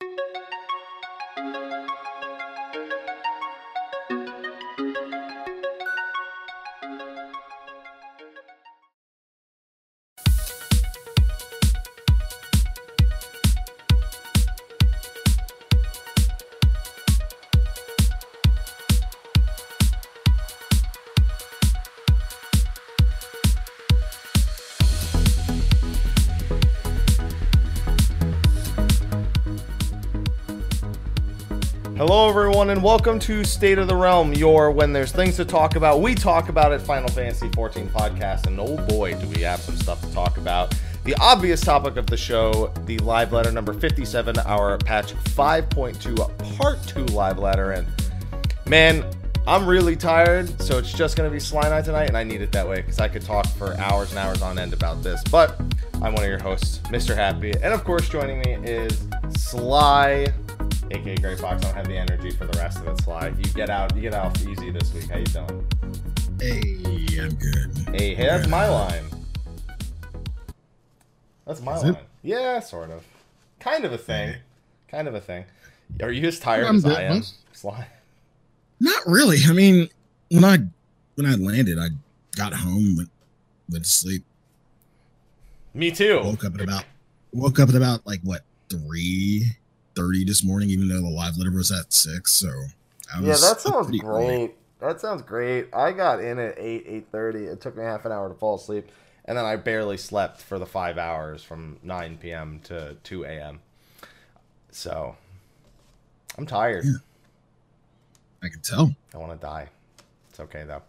Everyone, and welcome to State of the Realm, your when there's things to talk about, we talk about it Final Fantasy 14 podcast. And oh boy, do we have some stuff to talk about. The obvious topic of the show, the live letter number 57, our patch 5.2 part 2 live letter. And man, I'm really tired, so it's just going to be Sly Night tonight, and I need it that way because I could talk for hours and hours on end about this. But I'm one of your hosts, Mr. Happy. And of course, joining me is Sly aka Gray Fox. I don't have the energy for the rest of it. Sly, you get out, you get out easy this week. How you doing? Hey, I'm good. Hey, hey, that's my line. That's my Is line. It? Yeah, sort of. Kind of a thing. Hey. Kind of a thing. Are you as tired I'm as I am, Sly? Not really. I mean, when I when I landed, I got home, went went to sleep. Me too. Woke up at about woke up at about like what three thirty this morning, even though the live letter was at six. So yeah, that sounds great. That sounds great. I got in at eight eight thirty. It took me half an hour to fall asleep, and then I barely slept for the five hours from nine p.m. to two a.m. So I'm tired. Yeah. I can tell. I want to die. It's okay though.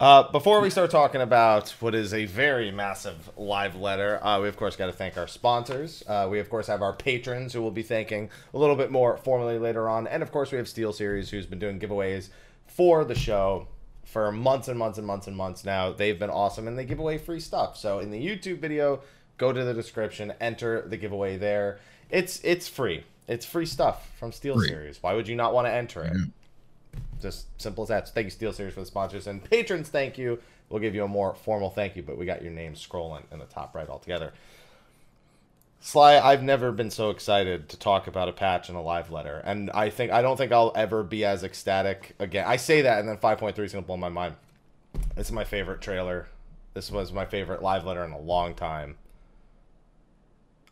Uh, before we start talking about what is a very massive live letter, uh, we of course got to thank our sponsors. Uh, we of course have our patrons who we'll be thanking a little bit more formally later on, and of course we have SteelSeries who's been doing giveaways for the show for months and months and months and months now. They've been awesome and they give away free stuff. So in the YouTube video, go to the description, enter the giveaway there. It's it's free. It's free stuff from Steel free. Series. Why would you not want to enter it? Mm-hmm. Just simple as that. So thank you, SteelSeries, for the sponsors. And patrons, thank you. We'll give you a more formal thank you, but we got your name scrolling in the top right altogether. Sly, I've never been so excited to talk about a patch in a live letter, and I think I don't think I'll ever be as ecstatic again. I say that, and then 5.3 is gonna blow my mind. This is my favorite trailer. This was my favorite live letter in a long time.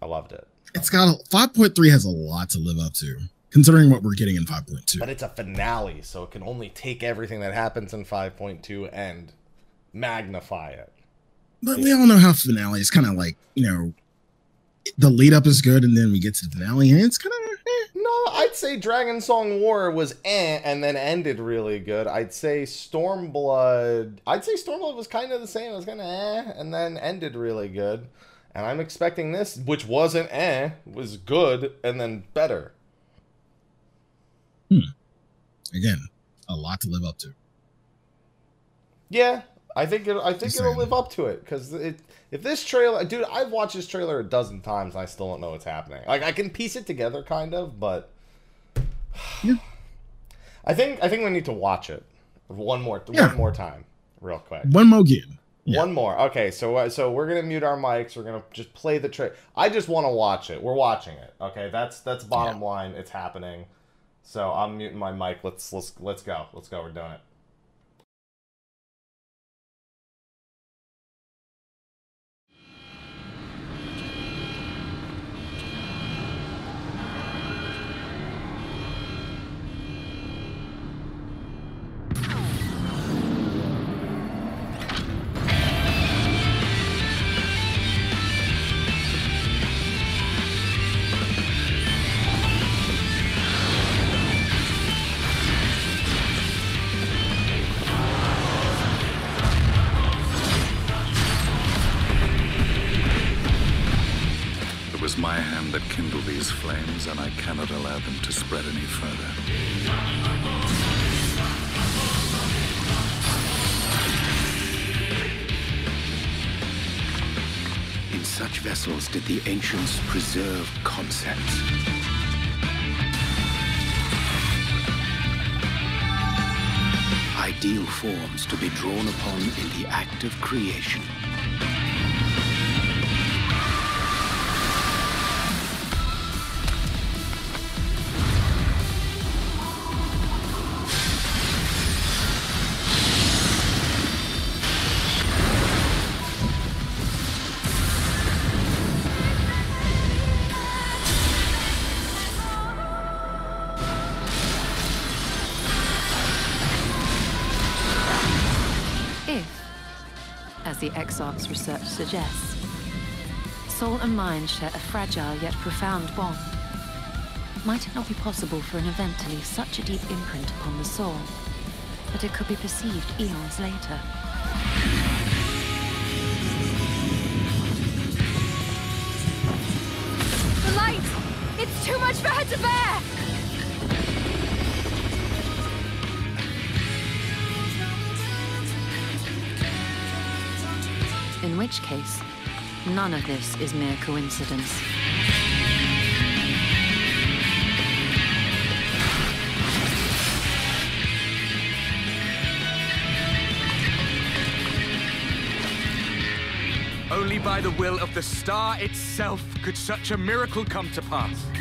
I loved it. It's got a, 5.3 has a lot to live up to considering what we're getting in 5.2. But it's a finale, so it can only take everything that happens in 5.2 and magnify it. But we all know how finale is kind of like, you know, the lead up is good and then we get to the finale and it's kind of eh. No, I'd say Dragonsong War was eh and then ended really good. I'd say Stormblood, I'd say Stormblood was kind of the same. It was kind of eh and then ended really good. And I'm expecting this, which wasn't eh, was good and then better. Hmm. Again, a lot to live up to. Yeah, I think it. I think it'll live up to it because it. If this trailer, dude, I've watched this trailer a dozen times and I still don't know what's happening. Like I can piece it together, kind of, but yeah. I think I think we need to watch it one more yeah. one more time, real quick. One more game. Yeah. One more. Okay, so uh, so we're gonna mute our mics. We're gonna just play the trailer. I just want to watch it. We're watching it. Okay, that's that's bottom yeah. line. It's happening. So I'm muting my mic. Let's let's let's go. Let's go. We're doing it. Ancients preserve concepts. Ideal forms to be drawn upon in the act of creation. Research suggests. Soul and mind share a fragile yet profound bond. Might it not be possible for an event to leave such a deep imprint upon the soul that it could be perceived eons later? The light! It's too much for her to bear! Which case, none of this is mere coincidence. Only by the will of the star itself could such a miracle come to pass.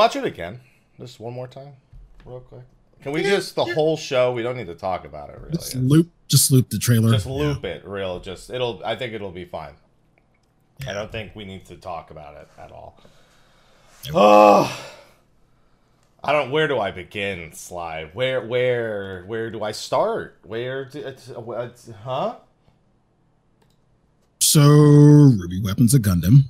Watch it again? Just one more time, real quick. Can we just the whole show? We don't need to talk about it really. Just loop, just loop the trailer. Just loop it, real. Just it'll. I think it'll be fine. I don't think we need to talk about it at all. Oh, I don't. Where do I begin, Sly? Where, where, where do I start? Where, do, it's, uh, it's, huh? So, Ruby Weapons of Gundam.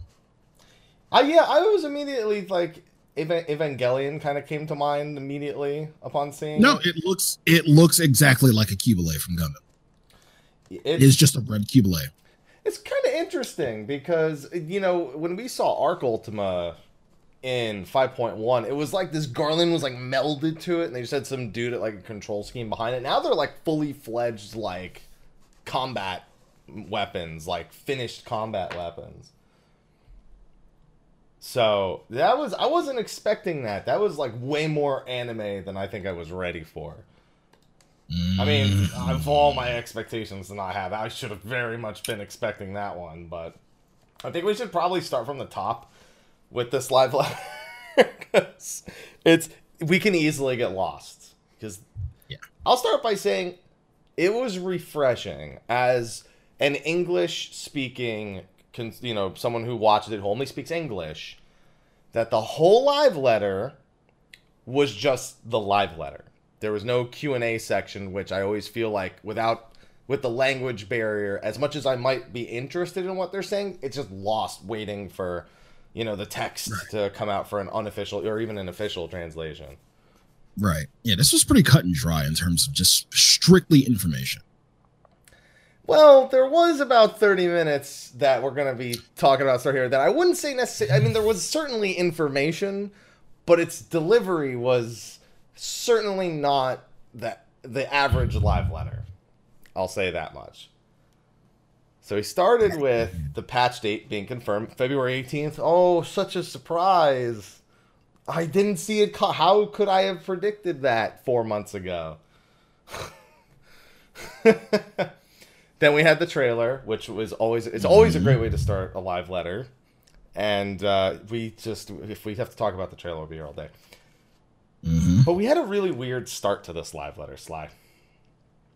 I yeah, I was immediately like Eva- Evangelion kind of came to mind immediately upon seeing. No, it. looks it looks exactly like a Qubeley from Gundam. It- It is just a red Qubeley. It's kind of interesting because you know when we saw Arc Ultima in 5.1, it was like this Garland was like melded to it, and they just had some dude at like a control scheme behind it. Now they're like fully fledged like combat weapons, like finished combat weapons. So that was I wasn't expecting that. That was like way more anime than I think I was ready for. I mean, of mm. all my expectations that I have, I should have very much been expecting that one, but I think we should probably start from the top with this live because it's we can easily get lost. Because Yeah. I'll start by saying it was refreshing as an English speaking, you know, someone who watches it who only speaks English, that the whole live letter was just the live letter. There was no Q&A section, which I always feel like without with the language barrier, as much as I might be interested in what they're saying, it's just lost waiting for, you know, the text to come out for an unofficial or even an official translation. Right. Yeah, this was pretty cut and dry in terms of just strictly information. Well, there was about 30 minutes that we're going to be talking about start here that I wouldn't say necessarily. I mean, there was certainly information, but its delivery was certainly not that the average live letter. I'll say that much. So he started with the patch date being confirmed February 18th. Oh, such a surprise. I didn't see it. Co- How could I have predicted that four months ago? then we had the trailer, which was always it's always a great way to start a live letter. And uh, we just if we have to talk about the trailer, we'll be here all day. Mhm. But we had a really weird start to this live letter, Sly.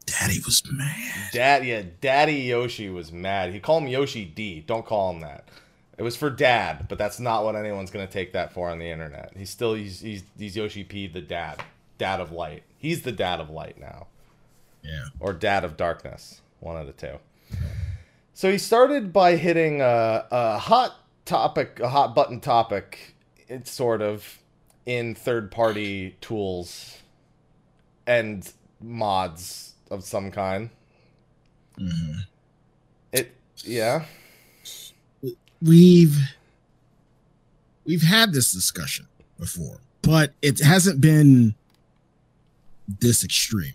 Daddy was mad. Dad, yeah, Daddy Yoshi was mad. He called him Yoshi D. Don't call him that. It was for Dad, but that's not what anyone's gonna take that for on the internet. He's still he's he's, he's Yoshi P, the dad, dad of light. He's the dad of light now, Yeah. or dad of darkness, one of the two. So he started by hitting a, a hot topic, a hot button topic. It's sort of in third party tools and mods of some kind. Mhm. It yeah. We've we've had this discussion before, but it hasn't been this extreme.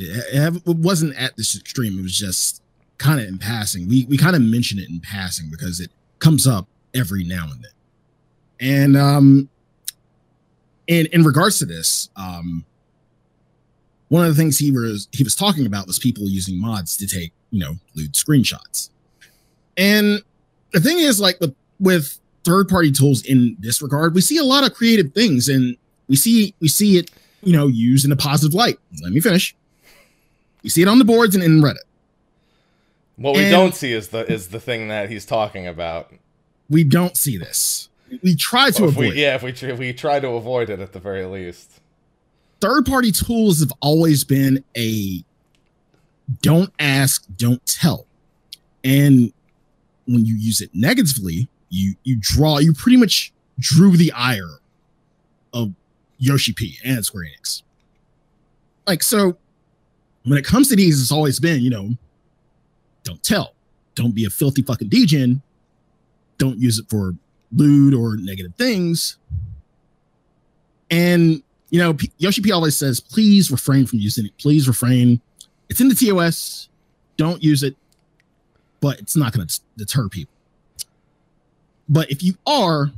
It, wasn't at this extreme. It was just kind of in passing. We we kind of mention it in passing because it comes up every now and then. And um in in regards to this, um one of the things he was he was talking about was people using mods to take, you know, lewd screenshots. And the thing is like with with third party tools in this regard, we see a lot of creative things and we see we see it, you know, used in a positive light. Let me finish. You see it on the boards and in Reddit. What we And- don't see is the is the thing that he's talking about. We don't see this. We try to If avoid. we, yeah, if we tr- we try to avoid it at the very least. Third party tools have always been a don't ask, don't tell. And when you use it negatively, you you draw you pretty much drew the ire of Yoshi P and Square Enix. Like so when it comes to these, it's always been, you know, don't tell. Don't be a filthy fucking degen. Don't use it for lewd or negative things. And you know, P- Yoshi P always says, please refrain from using it. Please refrain. It's in the TOS. Don't use it, but it's not going to deter people. But if you are,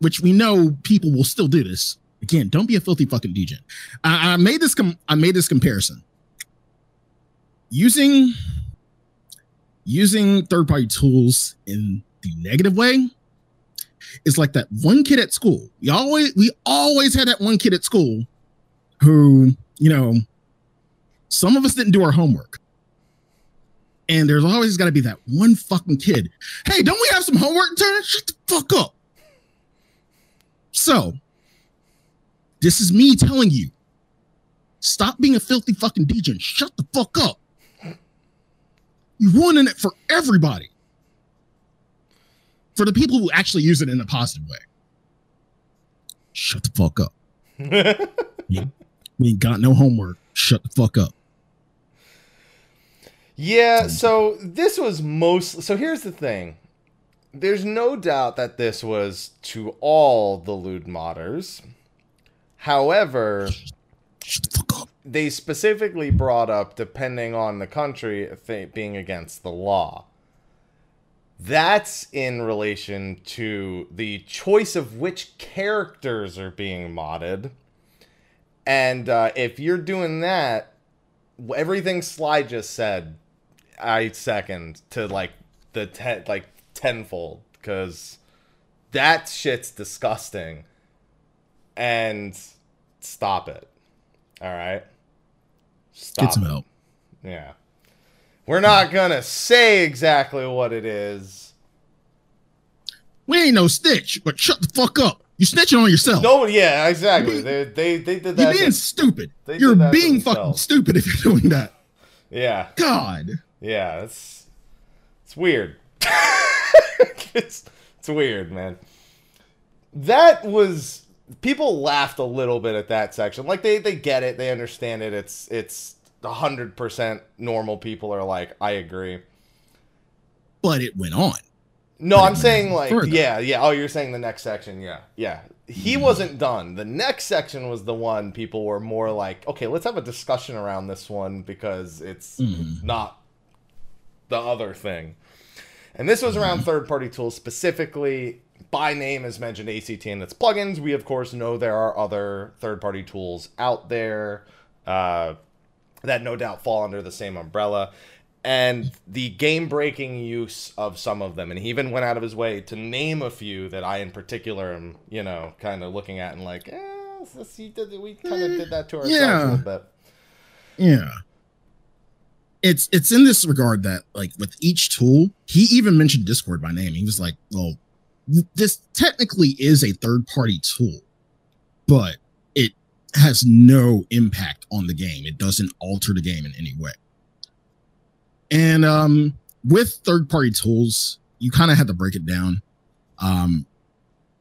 which we know people will still do this, again, don't be a filthy fucking degen. I, I made this com- I made this comparison. Using using third party tools in the negative way is like that one kid at school. We always we always had that one kid at school who, you know, some of us didn't do our homework. And there's always got to be that one fucking kid. Hey, don't we have some homework, Turn Shut the fuck up. So, this is me telling you stop being a filthy fucking DJ and shut the fuck up. You're ruining it for everybody for the people who actually use it in a positive way. Shut the fuck up. you, we ain't got no homework. Shut the fuck up. Yeah, so this was most. So here's the thing. There's no doubt that this was to all the lewd modders. However, They specifically brought up depending on the country being against the law. That's in relation to the choice of which characters are being modded. And uh, if you're doing that, everything Sly just said, I second to like the ten, like tenfold because that shit's disgusting. And stop it. All right. Stop. Get some help. Yeah. We're not gonna say exactly what it is. We ain't no snitch, but shut the fuck up. You snitching on yourself. No, yeah, exactly. They they they did You're that. being stupid. You're to being fucking stupid if you're doing that. Yeah, God. yeah. It's it's weird. it's it's weird, man. That was people laughed a little bit at that section. Like they they get it, they understand it. It's it's hundred percent normal. People are like, I agree. But it went on. No, But I'm saying like further. yeah, yeah. Oh, you're saying the next section, yeah, yeah. He Mm-hmm. wasn't done. The next section was the one people were more like, okay, let's have a discussion around this one because it's Mhm. not the other thing. And this was Mm-hmm. around third party tools specifically. By name is mentioned ACT and its plugins. We of course know there are other third party tools out there uh, that no doubt fall under the same umbrella. And the game breaking use of some of them. And he even went out of his way to name a few that I, in particular, am, you know, kind of looking at and like, eh, did, we kind of did that to ourselves yeah. a little bit. Yeah. It's it's in this regard that like with each tool, he even mentioned Discord by name. He was like, "Well, this technically is a third party tool, but it has no impact on the game. It doesn't alter the game in any way." And um with third party tools, you kind of have to break it down um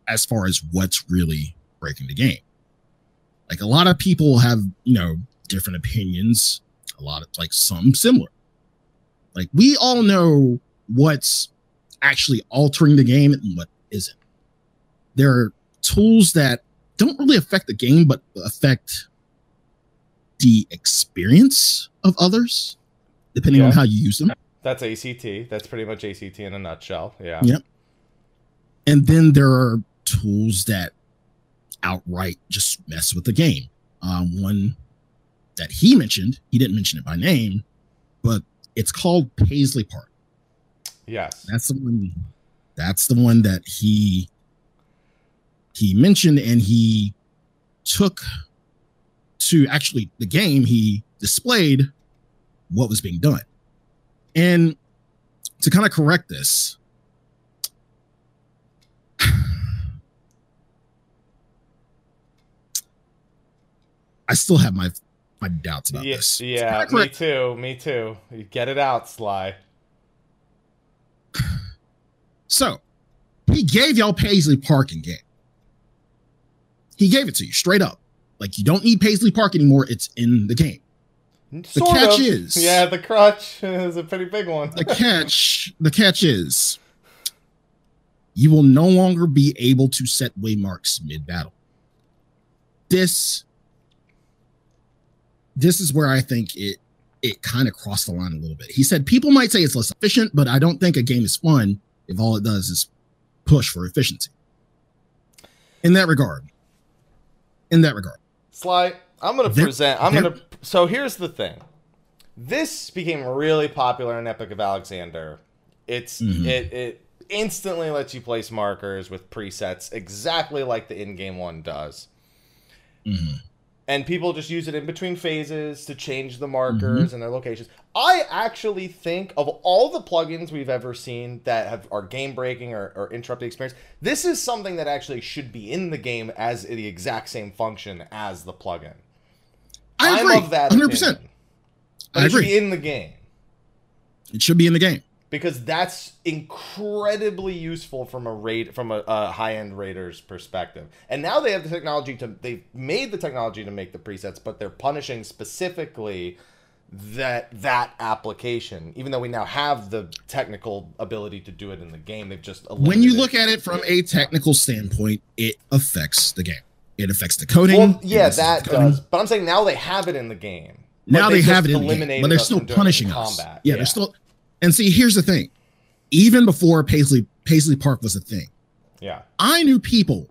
as far as what's really breaking the game. Like a lot of people have, you know, different opinions, a lot of like some similar. Like we all know what's actually altering the game and what isn't. There are tools that don't really affect the game, but affect the experience of others, depending on how you use them. That's ACT. That's pretty much ACT in a nutshell. Yeah. Yep. And then there are tools that outright just mess with the game. Um, one that he mentioned, he didn't mention it by name, but it's called Paisley Park. Yes. That's the one. That's the one that he he mentioned, and he took to actually the game. He displayed what was being done, and to kind of correct this. I still have my my doubts about yeah, this. Yeah, me too. Me too. You get it out, Sly. So he gave y'all Paisley Park in game. He gave it to you straight up. Like you don't need Paisley Park anymore. It's in the game. Sort catch of. is- Yeah, the crutch is a pretty big one. The catch, the catch is you will no longer be able to set waymarks mid battle. This this is where I think it it kind of crossed the line a little bit. He said people might say it's less efficient, but I don't think a game is fun if all it does is push for efficiency. In that regard. In that regard. Sly, I'm gonna There- present. I'm there- gonna. So here's the thing. This became really popular in Epic of Alexander. It's Mhm. it it instantly lets you place markers with presets exactly like the in-game one does. Mhm. And people just use it in between phases to change the markers mm-hmm. and their locations. I actually think of all the plugins we've ever seen that have are game breaking or, or interrupt the experience, this is something that actually should be in the game as the exact same function as the plugin. I I'm of that 100%. opinion. I it should agree. be in the game It should be in the game. Because that's incredibly useful from a rate from a, a high-end raiders perspective and now they have the technology to they've made the technology to make the presets but they're punishing specifically that that application even though we now have the technical ability to do it in the game they've just when you look at it from a technical standpoint, it affects the game. It affects the coding. well yeah that does but i'm saying now they have it in the game Now they just have it in the game, but they're still from doing it in punishing us. combat. Yeah, they're still. And see, here's the thing. Even before Paisley Paisley Park was a thing, yeah I knew people.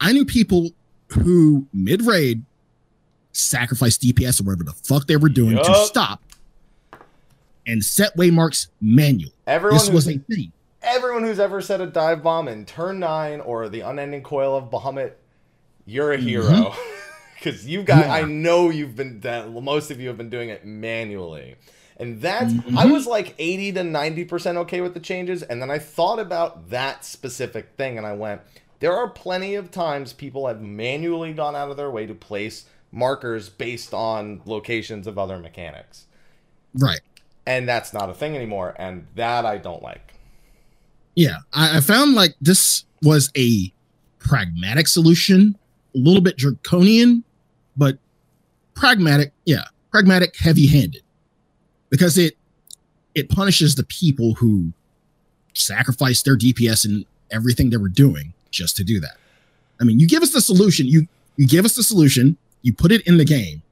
I knew people who mid raid sacrificed DPS or whatever the fuck they were doing to stop and set waymarks manual. everyone This was a thing. everyone who's ever set a dive bomb in turn nine or the unending coil of Bahamut, you're a mm-hmm. hero. Because you got, You I know you've been, that most of you have been doing it manually. And that's, Mm-hmm. I was like 80 to 90% okay with the changes. And then I thought about that specific thing and I went, there are plenty of times people have manually gone out of their way to place markers based on locations of other mechanics. Right. And that's not a thing anymore. And that I don't like. Yeah, I, I found like this was a pragmatic solution, a little bit draconian, but pragmatic. Yeah, pragmatic, heavy-handed, because it it punishes the people who sacrificed their DPS and everything they were doing just to do that. I mean, you give us the solution, you you give us the solution, you put it in the game,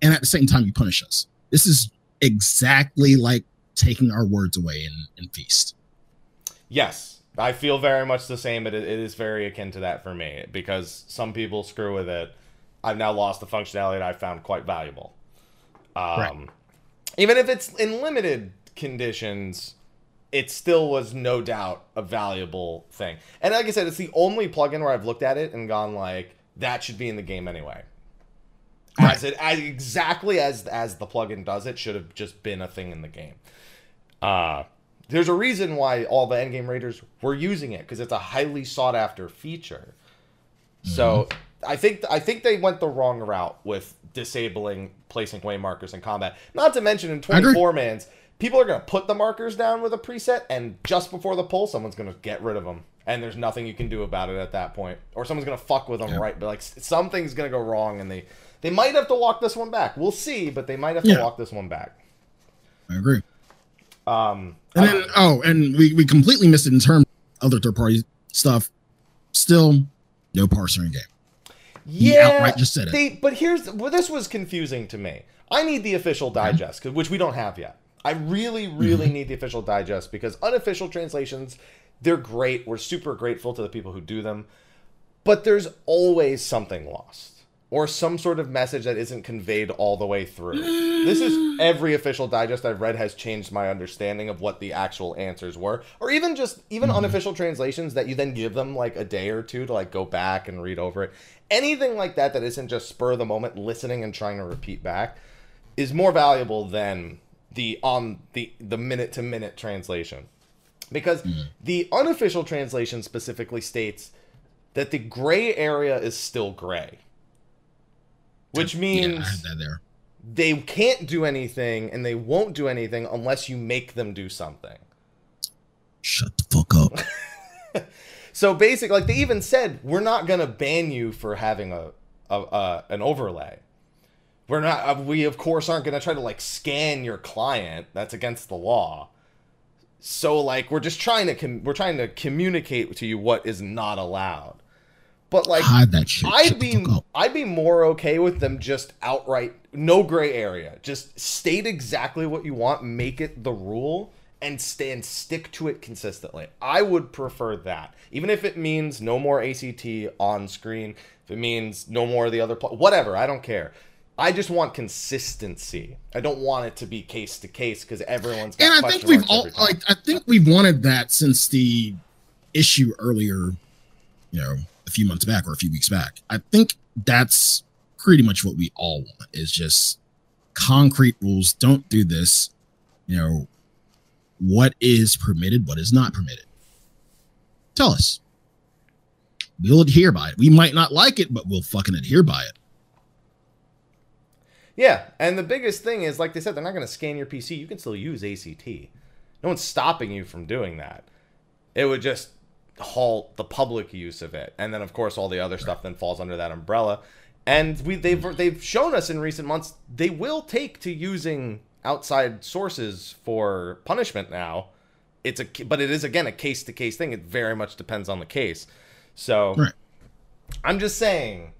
and at the same time you punish us. This is exactly like taking our words away in, in Feast. Yes, I feel very much the same. It, it is very akin to that for me because some people screw with it. I've now lost the functionality that I found quite valuable. Um, Right. Even if it's in limited conditions, it still was no doubt a valuable thing. And like I said, it's the only plugin where I've looked at it and gone like, that should be in the game anyway. As it as exactly as as the plugin does it should have just been a thing in the game. Uh there's a reason why all the endgame raiders were using it because it's a highly sought after feature. So I think I think they went the wrong route with disabling placing way markers in combat. Not to mention in 24 mans, people are gonna put the markers down with a preset, and just before the pull, someone's gonna get rid of them, and there's nothing you can do about it at that point, or someone's gonna fuck with them Yeah. right. But like something's gonna go wrong, and they they might have to walk this one back. We'll see, but they might have to walk this one back. I agree. Um, And I- then, oh, and we, we completely missed it in terms of other third party stuff. Still, no parser in game. He Yeah, outright just said it. They, but here's well, this was confusing to me. I need the official digest, which we don't have yet. I really, mm-hmm. really need the official digest because unofficial translations, they're great. We're super grateful to the people who do them. But there's always something lost or some sort of message that isn't conveyed all the way through. This is every official digest I've read has changed my understanding of what the actual answers were, or even just even mm-hmm. unofficial translations that you then give them like a day or two to like go back and read over it. Anything like that that isn't just spur of the moment listening and trying to repeat back is more valuable than the on the the minute to minute translation. Because mm-hmm. the unofficial translation specifically states that the gray area is still gray. Which Yeah, means I had that there. they can't do anything and they won't do anything unless you make them do something. Shut the fuck up. So basically, like they even said, we're not gonna ban you for having a, a, a an overlay. We're not. uh, We of course aren't gonna try to like scan your client. That's against the law. So like we're just trying to com- we're trying to communicate to you what is not allowed. But like Hide that shit. I'd be. I'd be more okay with them just outright no gray area. Just state exactly what you want, make it the rule, and stand stick to it consistently. I would prefer that, even if it means no more ACT on screen. If it means no more of the other, pl- whatever, I don't care. I just want consistency. I don't want it to be case to case because everyone's got and I think we've all like I think we've wanted that since the issue earlier, you know, few months back or a few weeks back. I think that's pretty much what we all want is just concrete rules. Don't do this. You know, what is permitted, what is not permitted. Tell us. We'll adhere by it. We might not like it, but we'll fucking adhere by it. Yeah, and the biggest thing is, like they said, they're not going to scan your PC. You can still use ACT. No one's stopping you from doing that. It would just halt the public use of it, and then of course all the other stuff then falls under that umbrella. And we they've they've shown us in recent months they will take to using outside sources for punishment now. It's a but it is again a case to case thing. It very much depends on the case. So Right. I'm just saying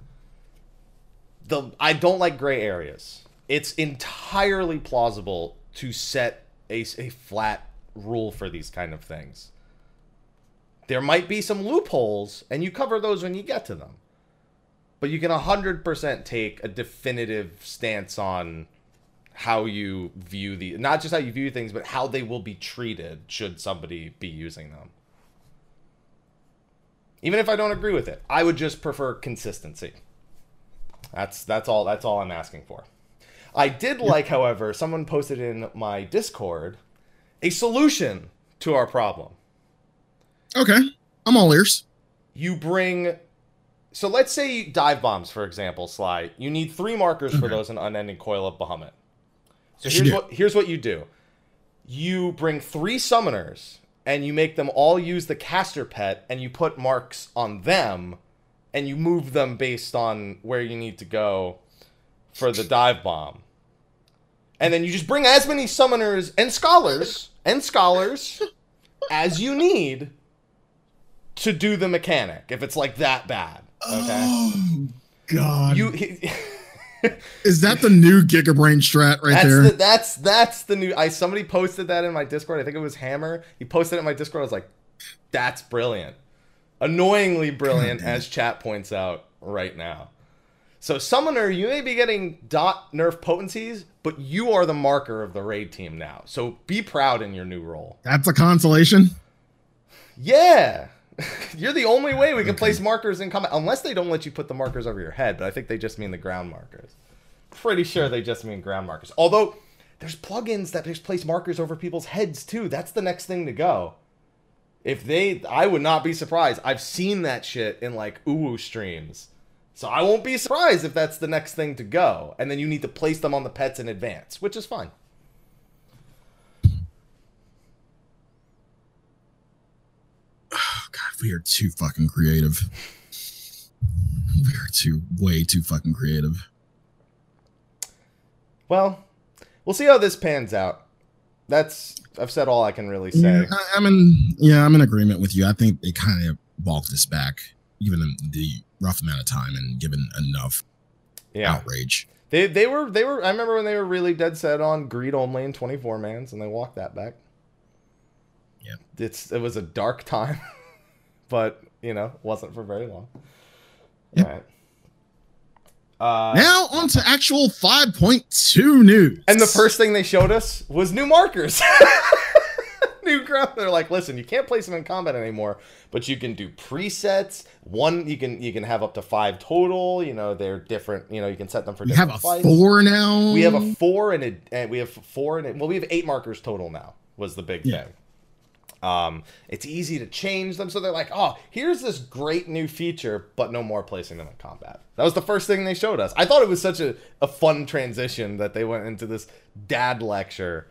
the I don't like gray areas. It's entirely plausible to set a, a flat rule for these kind of things. There might be some loopholes, and you cover those when you get to them. But you can 100% take a definitive stance on how you view the not just how you view things, but how they will be treated should somebody be using them. Even if I don't agree with it, I would just prefer consistency. That's that's all that's all I'm asking for. I did like, however, someone posted in my Discord a solution to our problem. Okay. I'm all ears. You bring so let's say dive bombs, for example, Sly. You need three markers for those in Unending Coil of Bahamut. So Yes, here's what here's what you do. You bring three summoners and you make them all use the caster pet and you put marks on them and you move them based on where you need to go for the dive bomb. And then you just bring as many summoners and scholars and scholars as you need to do the mechanic if it's like that bad. Okay. Oh God. You Is that the new Gigabrain strat right that's there? the that's that's the new I somebody posted that in my Discord. I think it was Hammer. He posted it in my Discord. I was like, that's brilliant. Annoyingly brilliant, as chat points out right now. So Summoner, you may be getting dot nerf potencies, but you are the marker of the raid team now. So be proud in your new role. That's a consolation. Yeah. You're the only way we can place markers in combat, unless they don't let you put the markers over your head. But I think they just mean the ground markers. Pretty sure they just mean ground markers. Although there's plugins that just place markers over people's heads too. That's the next thing to go. If they, I would not be surprised. I've seen that shit in like uwu streams, so I won't be surprised if that's the next thing to go. And then you need to place them on the pets in advance, which is fine. God, we are too fucking creative. We are too way too fucking creative. Well, we'll see how this pans out. That's I've said all I can really say. Yeah, I, I'm in. Yeah, I'm in agreement with you. I think they kind of walked this back, given the rough amount of time and given enough Yeah. outrage. They they were they were. I remember when they were really dead set on greed only in 24 mans, and they walked that back. Yeah. It's it was a dark time, but you know, wasn't for very long. Yeah. All right. Uh, now on to actual 5.2 news. and the first thing they showed us was new markers. new growth. They're like, listen, you can't place them in combat anymore, but you can do presets. One, you can you can have up to five total. You know, they're different. You know, you can set them for we different have a fights. four now. We have a four and a and we have four and a, well, we have eight markers total now. Was the big Yeah. thing. Um, it's easy to change them, so they're like, oh, here's this great new feature, but no more placing them in combat. That was the first thing they showed us. I thought it was such a, a fun transition that they went into this dad lecture,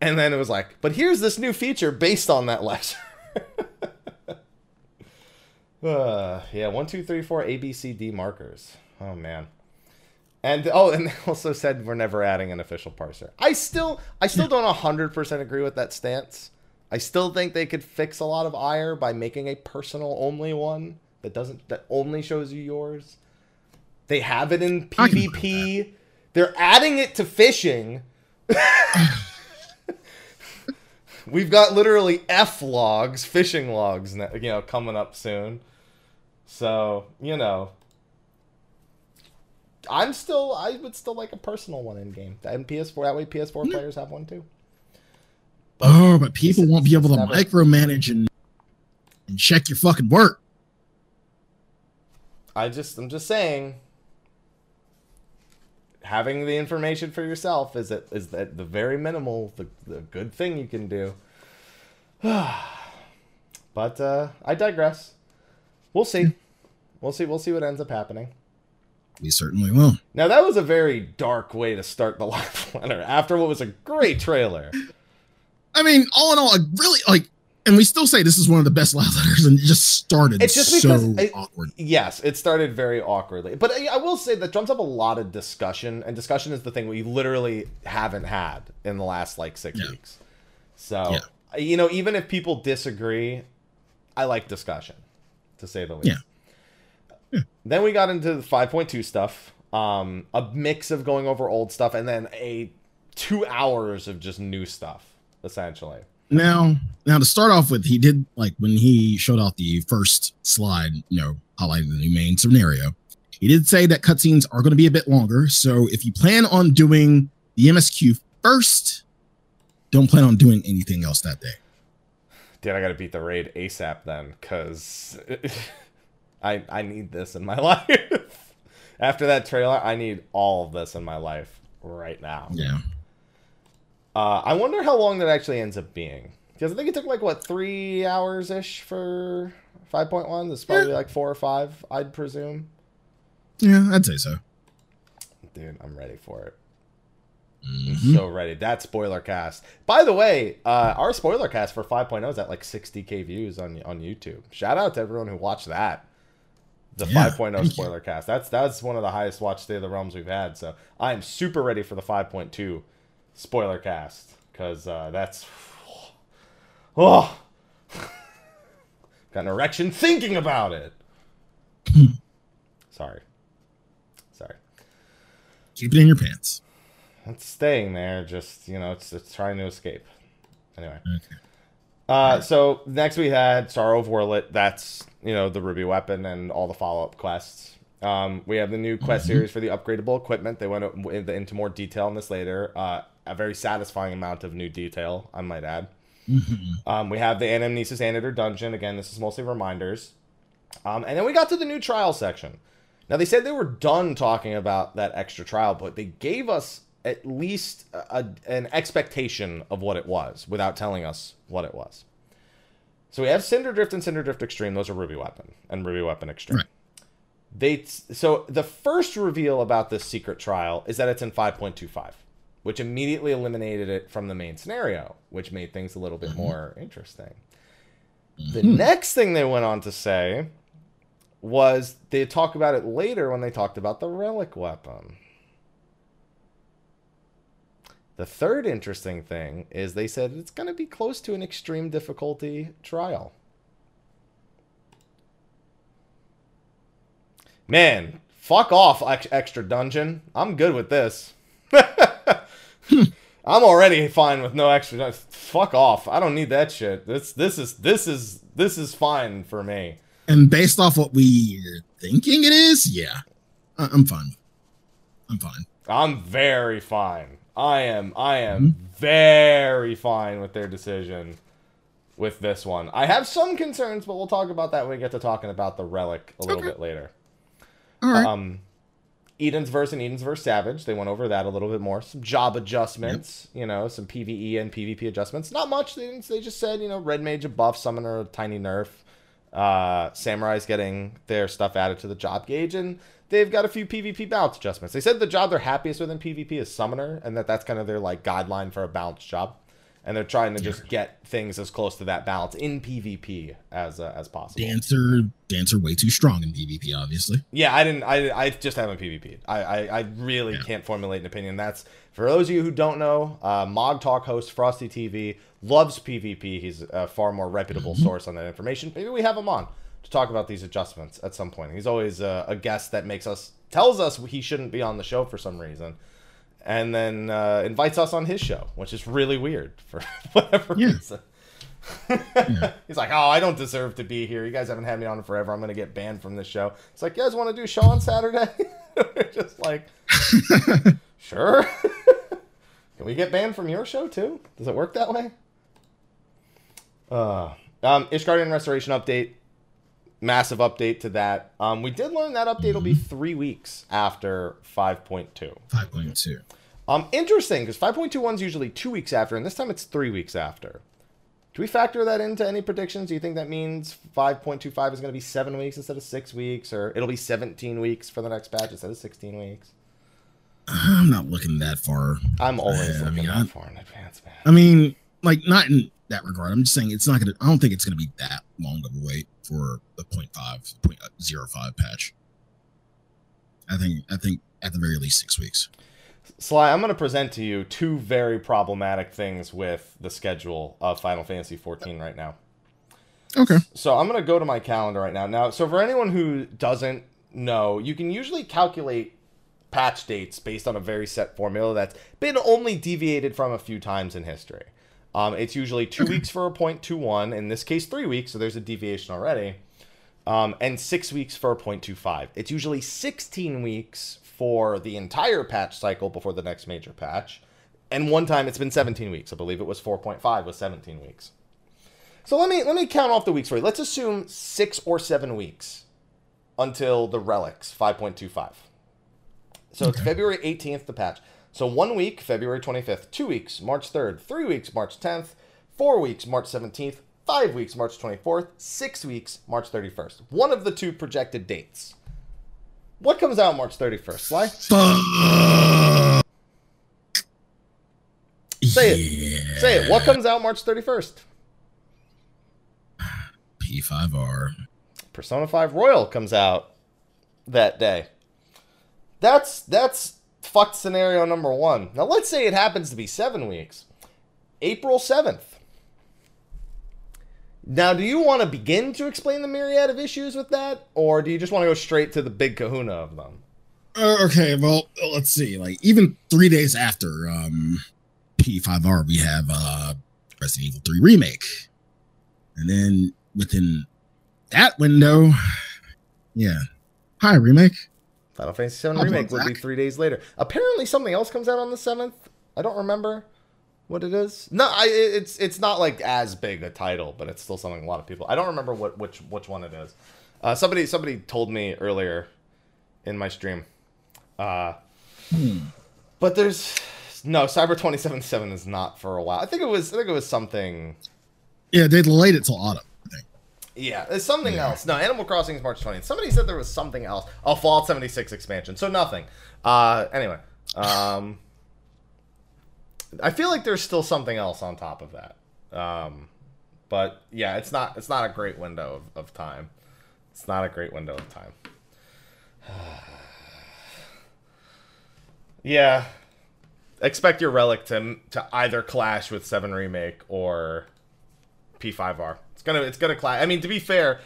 and then it was like, but here's this new feature based on that lecture. uh, yeah, one, two, three, four, A, B, C, D markers. Oh man. And oh, and they also said we're never adding an official parser. I still, I still don't hundred percent agree with that stance. I still think they could fix a lot of ire by making a personal only one that doesn't that only shows you yours. They have it in I can agree PvP. They're adding it to fishing. We've got literally F logs, fishing logs, you know, coming up soon. So you know, I'm still, I would still like a personal one in game. And PS4, that way PS4 players have one too. Oh, but people won't be able to Never- micromanage and and check your fucking work. I just, I'm just saying, having the information for yourself is at, is at the very minimal, the, the good thing you can do. but uh, I digress. We'll see. We'll see. We'll see what ends up happening. We certainly will. Now that was a very dark way to start the live letter after what was a great trailer. I mean, all in all, I really like, and we still say this is one of the best live letters, and it just started It's just so because awkward. Yes, it started very awkwardly, but I, I will say that drums up a lot of discussion, and discussion is the thing we literally haven't had in the last like six Yeah. weeks. So Yeah. you know, even if people disagree, I like discussion, to say the least. Yeah. Then we got into the 5.2 stuff, um, a mix of going over old stuff, and then a two hours of just new stuff, essentially. Now, now to start off with, he did like when he showed off the first slide, you know, highlighting the new main scenario. He did say that cutscenes are going to be a bit longer. So if you plan on doing the MSQ first, don't plan on doing anything else that day. Dude, I gotta beat the raid ASAP then, cause I I need this in my life. After that trailer, I need all of this in my life right now. Yeah. Uh, I wonder how long that actually ends up being, because I think it took like what three hours ish for five point one. This probably Yeah. like four or five, I'd presume. Yeah, I'd say so. Dude, I'm ready for it. Mhm. So ready. That spoiler cast. By the way, uh, our spoiler cast for 5.0 is at like 60k views on on YouTube. Shout out to everyone who watched that. The Yeah, 5.0 thank you. spoiler cast. That's that's one of the highest watched State of the Realms we've had. So I am super ready for the 5.2 spoiler cast because uh, that's oh got an erection thinking about it. Sorry, sorry. Keep it in your pants. It's staying there, just you know, it's it's trying to escape. Anyway. Okay. Uh, so next we had Sorrow of Werlyt. That's you know the Ruby weapon and all the follow up quests. Um, we have the new quest series for the upgradable equipment. They went into more detail on this later. Uh, a very satisfying amount of new detail, I might add. Um, we have the Anamnesis Anyder Dungeon. Again, this is mostly reminders. Um, and then we got to the new trial section. Now, they said they were done talking about that extra trial, but they gave us at least a, an expectation of what it was without telling us what it was. So we have Cinder Drift and Cinder Drift Extreme. Those are Ruby Weapon and Ruby Weapon Extreme. Right. They so the first reveal about this secret trial is that it's in 5.25, which immediately eliminated it from the main scenario, which made things a little bit mm-hmm. more interesting. The hmm. next thing they went on to say was they talk about it later when they talked about the relic weapon. The third interesting thing is they said it's going to be close to an extreme difficulty trial. Man, Fuck off, extra dungeon. I'm good with this. I'm already fine with no extra. Fuck off. I don't need that shit. This this is this is this is fine for me. And based off what we're thinking it is, yeah, I- I'm fine. I'm fine. I'm very fine. I am I am very fine with their decision with this one. I have some concerns, but we'll talk about that when we get to talking about the relic a little Okay. bit later. All right. Um, Eden's verse and Eden's verse Savage. They went over that a little bit more. Some job adjustments, you know, some PVE and PvP adjustments. Not much. They, didn't, they just said, you know, Red Mage a buff, Summoner a tiny nerf. Uh, Samurai's getting their stuff added to the job gauge, and they've got a few PvP balance adjustments. They said the job they're happiest with in PvP is Summoner, and that that's kind of their like guideline for a balanced job. And they're trying to just get things as close to that balance in PvP as uh, as possible. dancer, dancer, way too strong in PvP, obviously. Yeah, I didn't. I, I just haven't PvP'd. I, I, I really Yeah. can't formulate an opinion. That's for those of you who don't know. Uh, Mog Talk host Frosty TV loves PvP. He's a far more reputable source on that information. Maybe we have him on to talk about these adjustments at some point. He's always uh, a guest that makes us tells us he shouldn't be on the show for some reason, and then uh, invites us on his show, which is really weird for whatever Yeah. reason. He's like, oh, I don't deserve to be here. You guys haven't had me on forever. I'm gonna get banned from this show. It's like, you guys want to do a show on Saturday? We're just like, sure. Can we get banned from your show too? Does it work that way? Uh, um, Ishgardian Restoration update. Massive update to that. Um, we did learn that update will be three weeks after 5.2. Five point two. Um, interesting because 5.21 is usually two weeks after, and this time it's three weeks after. Do we factor that into any predictions? Do you think that means 5.25 is going to be seven weeks instead of six weeks, or it'll be 17 weeks for the next patch instead of 16 weeks? I'm not looking that far. I'm always I looking mean, that I- far in advance, man. I mean, like not in that regard. I'm just saying it's not gonna. I don't think it's gonna be that long of a wait for the 0.5, 0.05 patch. I think. I think at the very least six weeks. Sly, I'm going to present to you two very problematic things with the schedule of Final Fantasy 14 right now. Okay. So I'm going to go to my calendar right now. Now, so for anyone who doesn't know, you can usually calculate patch dates based on a very set formula that's been only deviated from a few times in history. Um, it's usually two weeks for a point two one. In this case, three weeks. So there's a deviation already. Um, and six weeks for a point two five. It's usually 16 weeks for the entire patch cycle before the next major patch. And one time it's been 17 weeks. I believe it was 4.5 was 17 weeks. So let me let me count off the weeks for you. Let's assume six or seven weeks until the relics 5.25. So it's February 18th the patch. So one week, February 25th. Two weeks, March 3rd. Three weeks, March 10th. Four weeks, March 17th. Five weeks, March 24th. Six weeks, March 31st. One of the two projected dates. What comes out March 31st, Sly? Fuck. Say it. Yeah. Say it. What comes out March 31st? P5R. Persona 5 Royal comes out that day. That's that's fucked scenario number one. Now let's say it happens to be seven weeks. April 7th. Now, do you want to begin to explain the myriad of issues with that? Or do you just want to go straight to the big kahuna of them? Uh, okay, well, let's see. Like even three days after um P5R, we have uh Resident Evil 3 remake, and then within that window, yeah, hi remake. Final Fantasy VII I'll Remake would be three days later. Apparently, something else comes out on the 7th. I don't remember what it is. No, I, it's it's not like as big a title, but it's still something a lot of people. I don't remember what which which one it is. Uh, somebody somebody told me earlier in my stream. Uh, But there's no Cyber 2077 is not for a while. I think it was I think it was something. Yeah, they delayed it till autumn. I think. Yeah, it's something else. No, Animal Crossing is March 20th. Somebody said there was something else. Oh, Fallout 76 expansion. So nothing. Uh, anyway, um, I feel like there's still something else on top of that. Um, but yeah, it's not. It's not a great window of, of time. It's not a great window of time. yeah, expect your relic to to either clash with Seven Remake or P5R. It's gonna it's gonna clash. I mean, to be fair,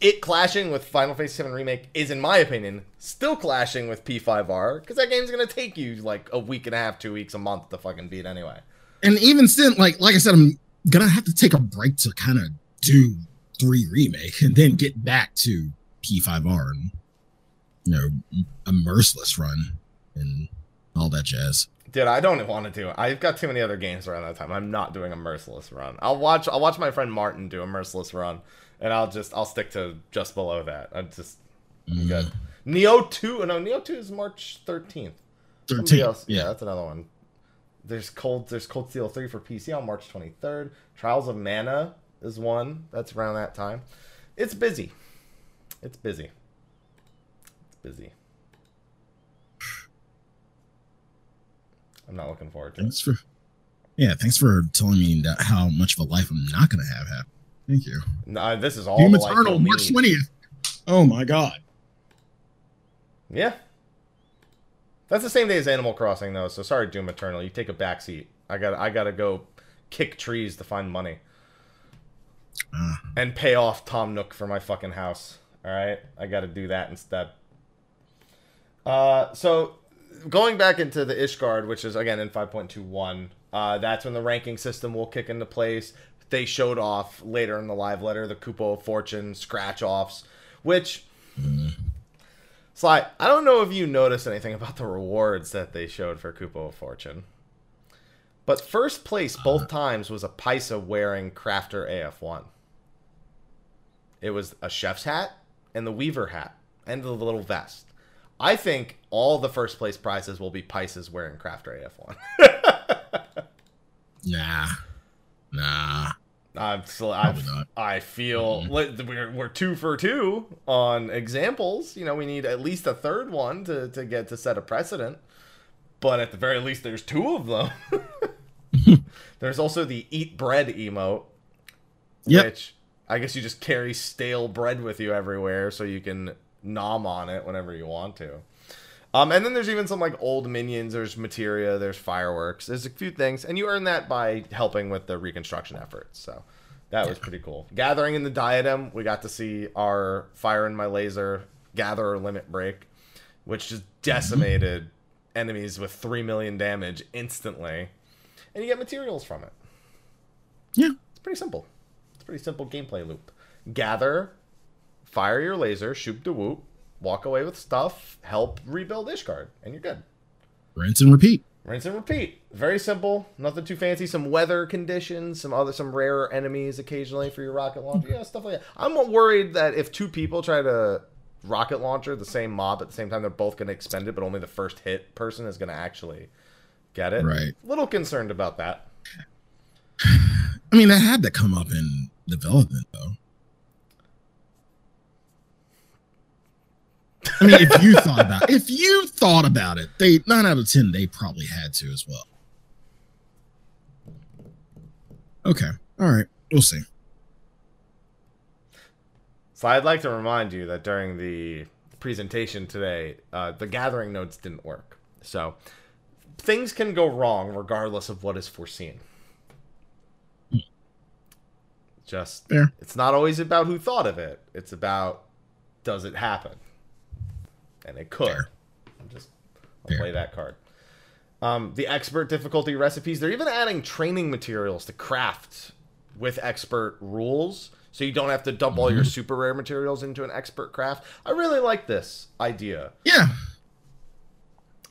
it clashing with Final Fantasy VII Remake is, in my opinion, still clashing with P5R because that game's gonna take you like a week and a half, two weeks, a month to fucking beat anyway. And even still, like like I said, I'm gonna have to take a break to kind of do three remake and then get back to P5R and you know a merciless run and all that jazz. Dude, I don't want to do it. I've got too many other games around that time. I'm not doing a merciless run. I'll watch. I'll watch my friend Martin do a merciless run, and I'll just I'll stick to just below that. I'm just I'm good. Nioh two. Oh, no, Nioh two is March 13th. Somebody 13. else- Yeah, Yeah. that's another one. There's Cold. There's Cold Steel three for PC on March 23rd. Trials of Mana is one. That's around that time. It's busy. It's busy. It's busy. I'm not looking forward to it. Thanks for yeah, thanks for telling me that how much of a life I'm not gonna have happen. Thank you. No, this is all Doom Eternal, March twentieth. Oh my god. Yeah. That's the same day as Animal Crossing though, so sorry Doom Eternal, you take a backseat. I got I got to go kick trees to find money Ah. and pay off Tom Nook for my fucking house. All right? I got to do that instead. Uh so going back into the Ishgard, which is again in 5.21, uh that's when the ranking system will kick into place. They showed off later in the live letter the of Fortune scratch offs, which Sly, I don't know if you noticed anything about the rewards that they showed for of Fortune. But first place both uh-huh. times was a Paissa wearing Crafter AF1. It was a chef's hat and the weaver hat and the little vest. I think all the first place prizes will be Paissas wearing Crafter AF1. Nah. Nah. I'm still, I've. I feel li- we're, we're two for two on examples. You know, we need at least a third one to, to get to set a precedent. But at the very least, there's two of them. there's also the eat bread emote, Yep. which I guess you just carry stale bread with you everywhere so you can nom on it whenever you want to. Um, and then there's even some like old minions. There's materia. There's fireworks. There's a few things, and you earn that by helping with the reconstruction efforts. So that was pretty cool. Gathering in the diadem, we got to see our fire in my laser gatherer limit break, which just decimated enemies with three million damage instantly, and you get materials from it. Yeah. It's pretty simple. It's a pretty simple gameplay loop. Gather, fire your laser, shoot the whoop, walk away with stuff, help rebuild Ishgard, and you're good. Rinse and repeat. Rinse and repeat. Very simple. Nothing too fancy. Some weather conditions, some other, some rarer enemies occasionally for your rocket launcher. Yeah, stuff like that. I'm worried that if two people try to rocket launcher the same mob at the same time, they're both going to expend it, but only the first hit person is going to actually get it. Right. Little concerned about that. I mean, that had to come up in development, though. I mean, if you thought about if you thought about it, they nine out of ten they probably had to as well. Okay, all right, we'll see. So I'd like to remind you that during the presentation today, uh, the gathering nodes didn't work. So things can go wrong regardless of what is foreseen. Just Fair. it's not always about who thought of it. It's about does it happen? And it could. Fair. I'm just I'll Fair. play that card. Um, the expert difficulty recipes, they're even adding training materials to craft with expert rules. So you don't have to dump all your super rare materials into an expert craft. I really like this idea. Yeah,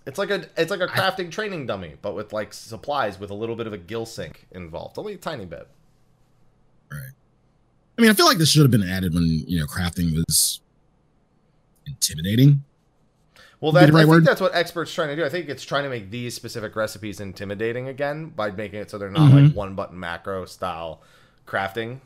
It's like a it's like a crafting training dummy, but with like supplies with a little bit of a gil sink involved. Only a tiny bit. right. I mean, I feel like this should have been added when you know crafting was intimidating. Well, that, right I think that's what experts trying to do. I think it's trying to make these specific recipes intimidating again by making it so they're not Mhm. like one button macro style crafting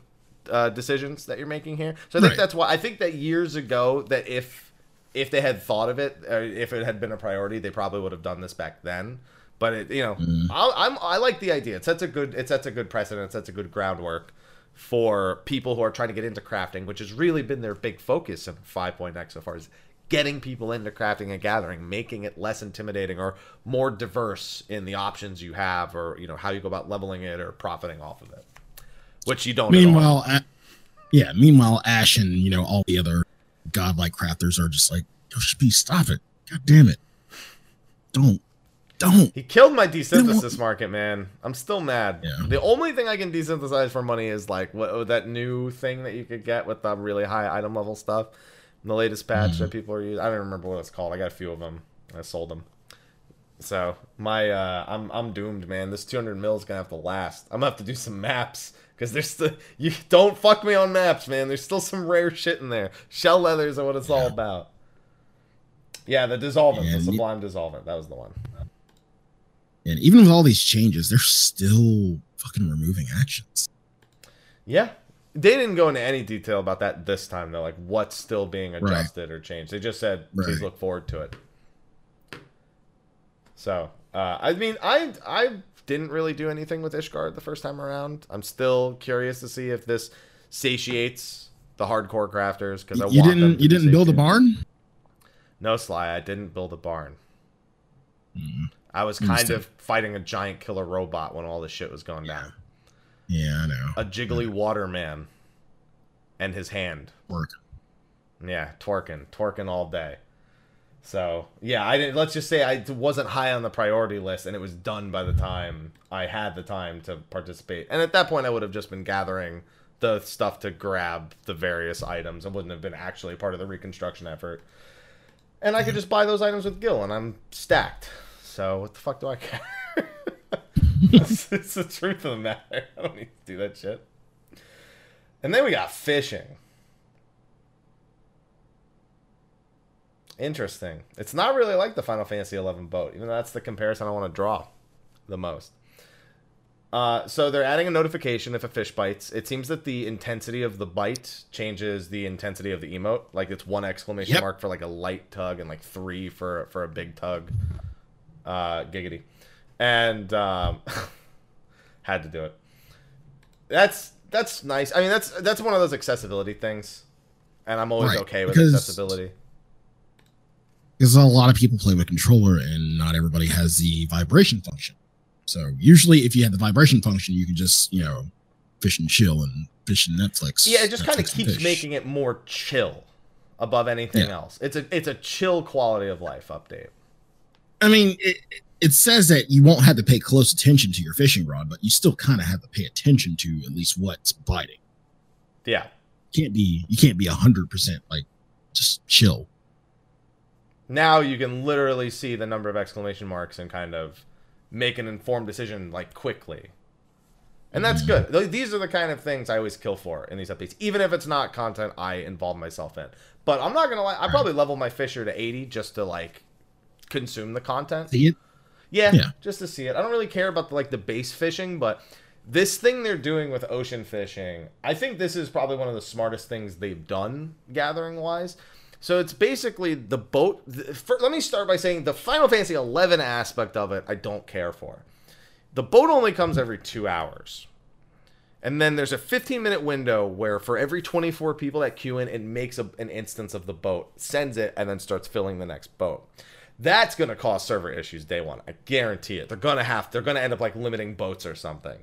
uh, decisions that you're making here. So I think Right. that's why I think that years ago that if if they had thought of it, uh, if it had been a priority, they probably would have done this back then. But it, you know, Mhm. I'll, I'm I like the idea. It sets a good it sets a good precedent. It sets a good groundwork for people who are trying to get into crafting, which has really been their big focus in 5.x so far is getting people into crafting and gathering, making it less intimidating or more diverse in the options you have or you know how you go about leveling it or profiting off of it. Which you don't. Meanwhile, Yeah. Meanwhile, Ash and you know all the other godlike crafters are just like, "Yo, Speed, stop it! God damn it! Don't, don't." He killed my desynthesis market, man. I'm still mad. Yeah. The only thing I can desynthesize for money is like what oh, that new thing that you could get with the really high item level stuff. The latest patch Mm-hmm. that people are using. I don't remember what it's called. I got a few of them. I sold them. So my uh, I'm I'm doomed, man. This 200 mil is gonna have to last. I'm gonna have to do some maps because there's still you don't fuck me on maps, man. There's still some rare shit in there. Shell leathers are what it's all about. Yeah, the dissolvent, Yeah, the sublime dissolvent. That was the one. And even with all these changes, they're still fucking removing actions. Yeah. They didn't go into any detail about that this time though, like what's still being Right. adjusted or changed. They just said please look forward to it. So, uh, I mean, I I didn't really do anything with Ishgard the first time around. I'm still curious to see if this satiates the hardcore crafters because I You didn't you didn't build a barn? No, Sly, I didn't build a barn. Mm, I was kind Understood. of fighting a giant killer robot when all this shit was going down. Yeah, I know. A jiggly water man and his hand. Work. Yeah, twerking, twerking all day. So yeah, I didn't. Let's just say I wasn't high on the priority list, and it was done by the time I had the time to participate. And at that point, I would have just been gathering the stuff to grab the various items, and wouldn't have been actually part of the reconstruction effort. And I could just buy those items with Gil, and I'm stacked. So what the fuck do I care? it's, the truth of the matter. I don't need to do that shit. And then we got fishing. Interesting. It's not really like the Final Fantasy XI boat, even though that's the comparison I want to draw the most. Uh, so they're adding a notification if a fish bites. It seems that the intensity of the bite changes the intensity of the emote. Like it's one exclamation Yep. mark for like a light tug and like three for for a big tug. Uh, giggity, and um, had to do it. That's that's nice. I mean, that's that's one of those accessibility things, and I'm always Right, okay with because- accessibility. Because a lot of people play with controller and not everybody has the vibration function. So usually if you have the vibration function, you can just, you know, fish and chill and fish and Netflix. Yeah, it just kind of keeps making it more chill above anything Yeah. else. It's a it's a chill quality of life update. I mean, it, it says that you won't have to pay close attention to your fishing rod, but you still kind of have to pay attention to at least what's biting. Yeah. Can't be you can't be a hundred percent like just chill. Now you can literally see the number of exclamation marks and kind of make an informed decision like quickly. And that's mm-hmm. good. These are the kind of things I always kill for in these updates, even if it's not content I involve myself in. But I'm not gonna lie, I probably level my fisher to 80 just to like consume the content. See it? Yeah, Yeah. just to see it. I don't really care about the, like the base fishing, but this thing they're doing with ocean fishing, I think this is probably one of the smartest things they've done gathering wise. So it's basically the boat. th- fir- let me start by saying the Final Fantasy 11 aspect of it, I don't care for. The boat only comes every two hours. And then there's a 15 minute window where for every 24 people that queue in, it makes a, an instance of the boat, sends it, and then starts filling the next boat. That's to cause server issues day one. I guarantee it. They're to have, they're to end up like limiting boats or something.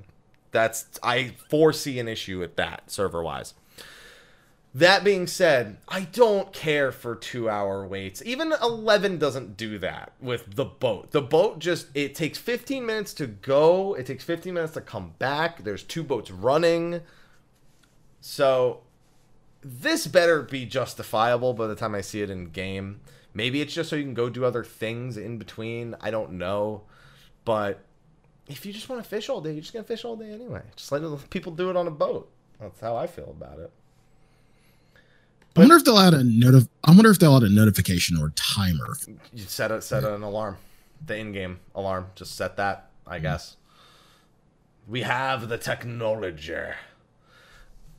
That's, I foresee an issue with that server wise. That being said, I don't care for two hour waits. Even 11 doesn't do that with the boat. The boat just, it takes 15 minutes to go, it takes 15 minutes to come back. There's two boats running. So, this better be justifiable by the time I see it in game. Maybe it's just so you can go do other things in between. I don't know. But if you just want to fish all day, you're just going to fish all day anyway. Just let people do it on a boat. That's how I feel about it. I wonder if they'll add a notif- I wonder if they'll add a notification or timer. You set a set an alarm, the in-game alarm. Just set that, I hmm. guess. We have the technology.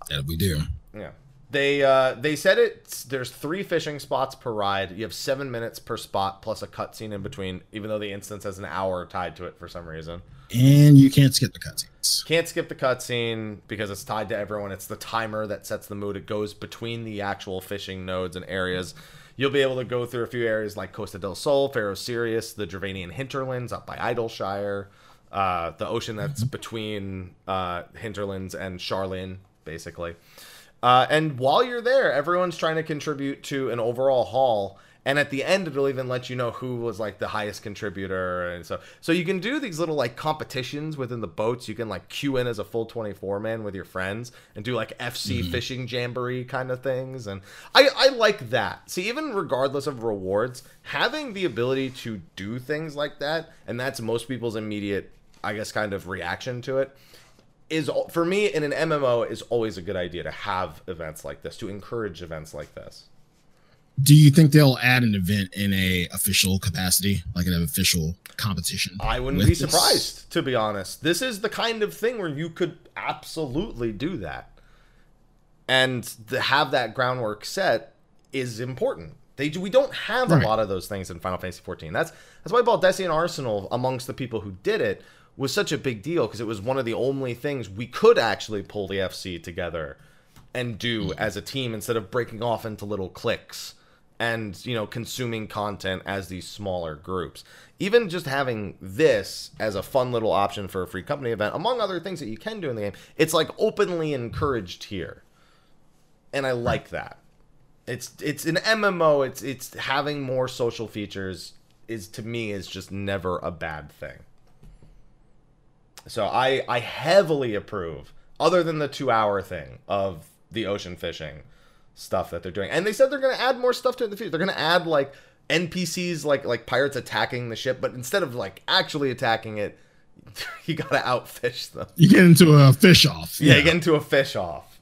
That we do. Yeah. They uh they said it there's three fishing spots per ride. You have seven minutes per spot plus a cutscene in between, even though the instance has an hour tied to it for some reason. And you can't skip the cutscenes. Can't skip the cutscene because it's tied to everyone. It's the timer that sets the mood. It goes between the actual fishing nodes and areas. You'll be able to go through a few areas like Costa del Sol, Pharos Sirius, the Dravanian hinterlands up by Idyllshire, uh, the ocean that's between uh, hinterlands and Charlin, basically. Uh, and while you're there, everyone's trying to contribute to an overall haul. And at the end, it'll even let you know who was like the highest contributor, and so so you can do these little like competitions within the boats. You can like queue in as a full twenty four man with your friends and do like FC fishing jamboree kind of things, and I I like that. See, even regardless of rewards, having the ability to do things like that, and that's most people's immediate, I guess, kind of reaction to it is for me in an MMO is always a good idea to have events like this to encourage events like this. Do you think they'll add an event in a official capacity, like an official competition? I wouldn't be this? surprised to be honest. This is the kind of thing where you could absolutely do that. And to have that groundwork set is important. They do, we don't have Right. a lot of those things in Final Fantasy 14. That's that's why Baldesion Arsenal amongst the people who did it was such a big deal because it was one of the only things we could actually pull the FC together and do mm-hmm. as a team instead of breaking off into little cliques and you know consuming content as these smaller groups. Even just having this as a fun little option for a free company event among other things that you can do in the game it's like openly encouraged here. And i like that. It's it's an mmo it's it's having more social features is to me is just never a bad thing so I I heavily approve, other than the two hour thing of the ocean fishing stuff that they're doing. And they said they're gonna add more stuff to it in the future. They're gonna add like NPCs like like pirates attacking the ship, but instead of like actually attacking it, you gotta outfish them. You get into a fish off. Yeah, you get into a fish off.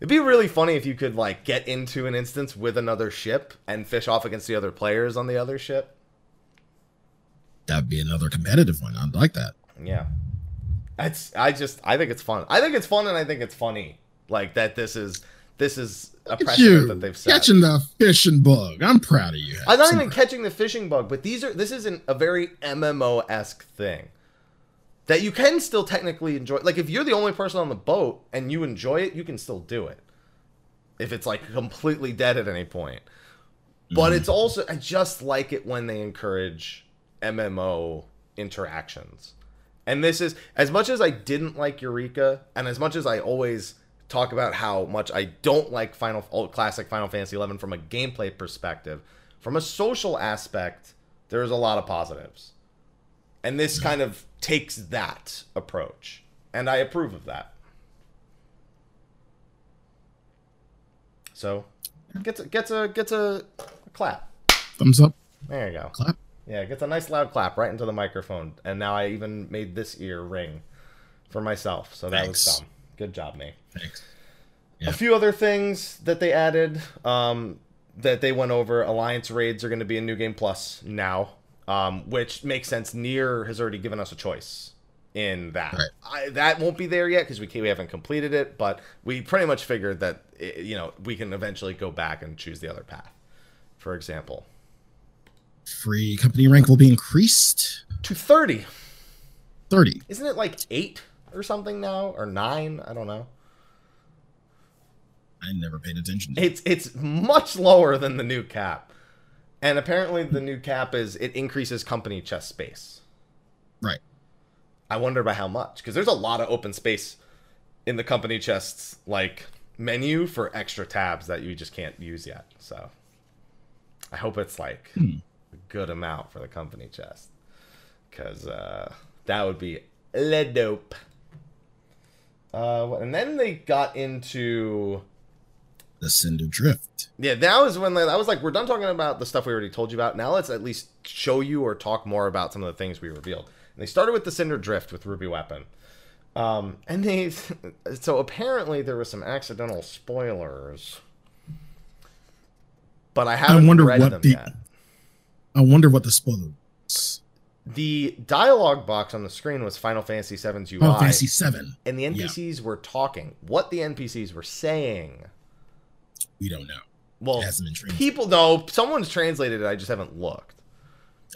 It'd be really funny if you could like get into an instance with another ship and fish off against the other players on the other ship. That'd be another competitive one. I'd like that. Yeah. It's I just I think it's fun. I think it's fun and I think it's funny. Like that this is this is a precedent that they've set. catching the fishing bug. I'm proud of you. I'm not even catching the fishing bug, but these are this isn't a very MMO esque thing. That you can still technically enjoy. Like if you're the only person on the boat and you enjoy it, you can still do it. If it's like completely dead at any point. But it's mm. also I just like it when they encourage MMO interactions. And this is as much as I didn't like Eureka, and as much as I always talk about how much I don't like Final old classic Final Fantasy XI from a gameplay perspective, from a social aspect, there's a lot of positives. And this kind of takes that approach. And I approve of that. So gets a gets a gets a, a clap. Thumbs up. There you go. Clap. Yeah, it gets a nice loud clap right into the microphone. And now I even made this ear ring for myself. So that was Thanks. dumb. Good job, me. Thanks. A few other things that they added um, that they went over. Alliance raids are going to be a new game plus now, um, which makes sense. NieR has already given us a choice in that. Right. I, that won't be there yet because we, we haven't completed it, but we pretty much figured that eh, you know we can eventually go back and choose the other path. For example, Free company rank will be increased. to thirty. 30. Isn't it like eight or something now, or nine? I don't know. I never paid attention. It's it's much lower than the new cap, and apparently the new cap is it increases company chest space. Right. I wonder by how much because there's a lot of open space in the company chests like menu for extra tabs that you just can't use yet. So I hope it's like a good amount for the company chest because uh, that would be le dope. Uh, and then they got into The Cinder Drift. yeah, that was when I was like, we're done talking about the stuff we already told you about. Now let's at least show you or talk more about some of the things we revealed. And they started with the Cinder Drift with Ruby Weapon. Um, and they, so apparently there were some accidental spoilers, but I haven't wonder read what them the- yet. I wonder what the spoiler was. The dialogue box on the screen was Final Fantasy VII's UI, Final Fantasy 7. and the Yeah. NPCs were talking. What the NPCs were saying. We don't know. Well, It hasn't been translated. people know someone's translated it. I just haven't looked.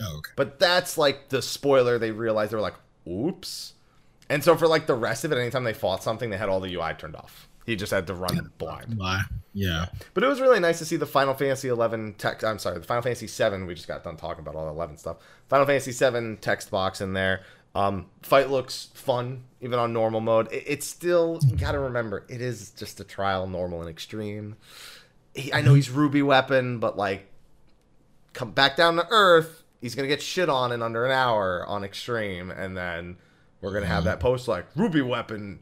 Oh, okay. But that's like the spoiler. They realized they were like, "Oops," and so for like the rest of it, anytime they fought something, they had all the UI turned off. He just had to run blind. Yeah. But it was really nice to see the Final Fantasy 11 text. I'm sorry, the Final Fantasy 7. We just got done talking about all the 11 stuff. Final Fantasy 7 text box in there. Um, fight looks fun, even on normal mode. It, it's still you gotta remember it is just a trial, normal and extreme. He, I know he's Ruby Weapon, but like, come back down to Earth. He's gonna get shit on in under an hour on extreme, and then we're gonna have that post like Ruby Weapon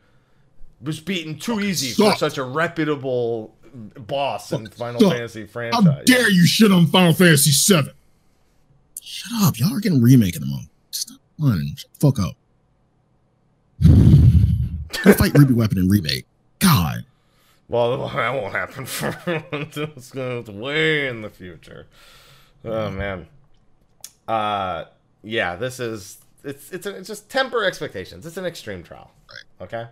was beaten too easy for such a reputable boss in Final sucked. Fantasy franchise. How franchise. dare you shit on Final Fantasy VII? Shut up. Y'all are getting remaking them all. Stop one. Shut the fuck up. Go fight Ruby Weapon and remake. God. Well, that won't happen for it's going to way in the future. Oh man. Uh, yeah. This is it's it's, a, it's just temper expectations. It's an extreme trial. Right. Okay.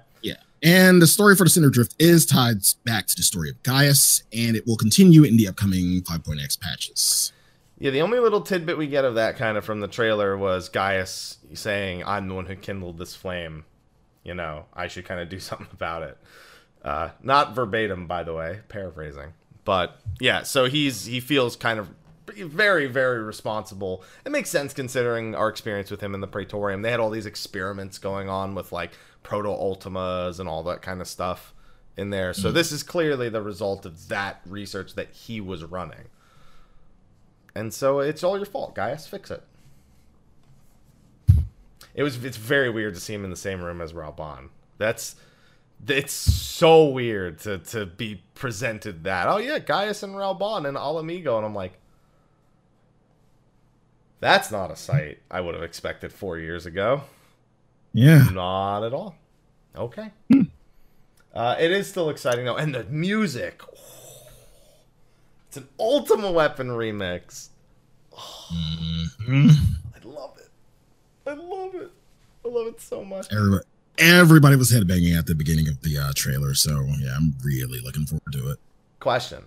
And the story for the Cinder Drift is tied back to the story of Gaius, and it will continue in the upcoming 5.x patches. Yeah, the only little tidbit we get of that kind of from the trailer was Gaius saying, "I'm the one who kindled this flame. You know, I should kind of do something about it." Uh, not verbatim, by the way, paraphrasing. But yeah, so he's he feels kind of very very responsible. It makes sense considering our experience with him in the Praetorium. They had all these experiments going on with like proto ultimas and all that kind of stuff in there. So mm-hmm. this is clearly the result of that research that he was running. And so it's all your fault, guys. Fix it. It was it's very weird to see him in the same room as Raubahn. That's it's so weird to to be presented that. Oh yeah, Gaius and Raubahn and Ala Mhigo, and I'm like, that's not a sight I would have expected four years ago. Yeah. Not at all. Okay. Uh, it is still exciting though, and the music. It's an Ultima Weapon remix. Mhm. I love it. I love it. I love it so much. Everybody, everybody was headbanging at the beginning of the uh, trailer, so yeah, I'm really looking forward to it. Question.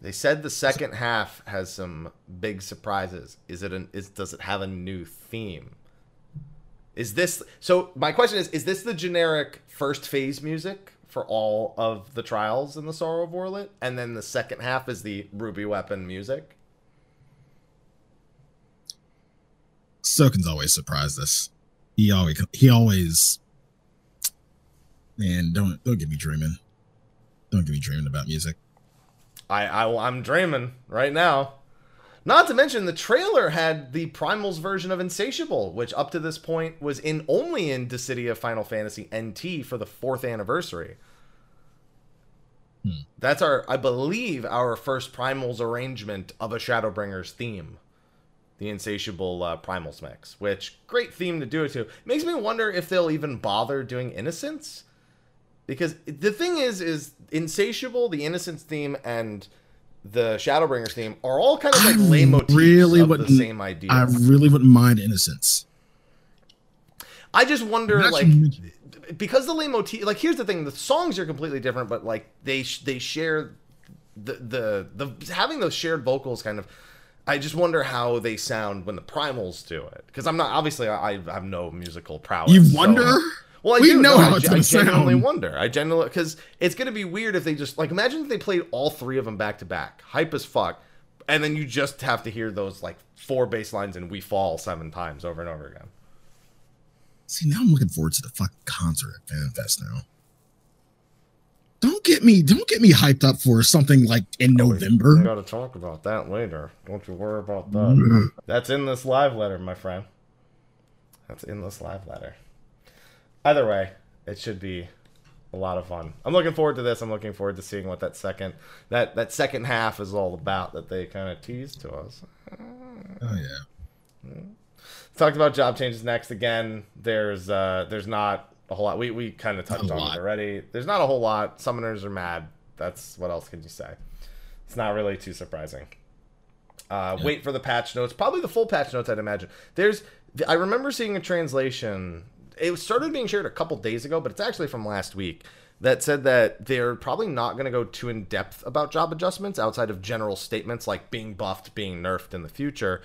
They said the second half has some big surprises. Is it an is does it have a new theme? Is this so my question is is this the generic first phase music for all of the trials in the Sorrow of Werlyt and then the second half is the Ruby Weapon music? Soken's always surprised us. He always he always man, don't don't get me dreaming. Don't get me dreaming about music. I, I I'm dreaming right now. Not to mention the trailer had the Primals version of Insatiable, which up to this point was in only in Dissidia Final Fantasy NT for the fourth anniversary. Hmm. That's our, I believe, our first Primals arrangement of a Shadowbringers theme. The Insatiable uh, Primals mix, which great theme to do it to. Makes me wonder if they'll even bother doing Innocence, because the thing is, is Insatiable, the Innocence theme, and the Shadowbringers theme are all kind of like lay motifs really of the same idea. I really wouldn't mind Innocence. I just wonder, like, because the leitmotif, like, here's the thing: the songs are completely different, but like they sh- they share the the the having those shared vocals kind of. I just wonder how they sound when the primals do it, because I'm not obviously I, I have no musical prowess. You so- wonder? Well, I We do know no, how I, it's I gonna genuinely wonder. I genuinely because it's gonna be weird if they just like imagine if they played all three of them back to back, hype as fuck, and then you just have to hear those like four bass lines and "We Fall" seven times over and over again. See, now I'm looking forward to the fucking concert at FanFest now. Don't get me, don't get me hyped up for something like in oh, We November. got to talk about that later. Don't you worry about that. Mm. That's in this live letter, my friend. That's in this live letter. Either way, it should be a lot of fun. I'm looking forward to this. I'm looking forward to seeing what that second that that second half is all about that they kind of teased to us. Oh yeah. Talked about job changes next again. There's uh there's not a whole lot. We we kind of touched on lot. it already. There's not a whole lot. Summoners are mad. That's what else can you say? It's not really too surprising. Uh, Wait for the patch notes. Probably the full patch notes, I'd imagine. There's, I remember seeing a translation. It started being shared a couple days ago, but it's actually from last week. That said that they're probably not going to go too in depth about job adjustments outside of general statements like being buffed, being nerfed in the future,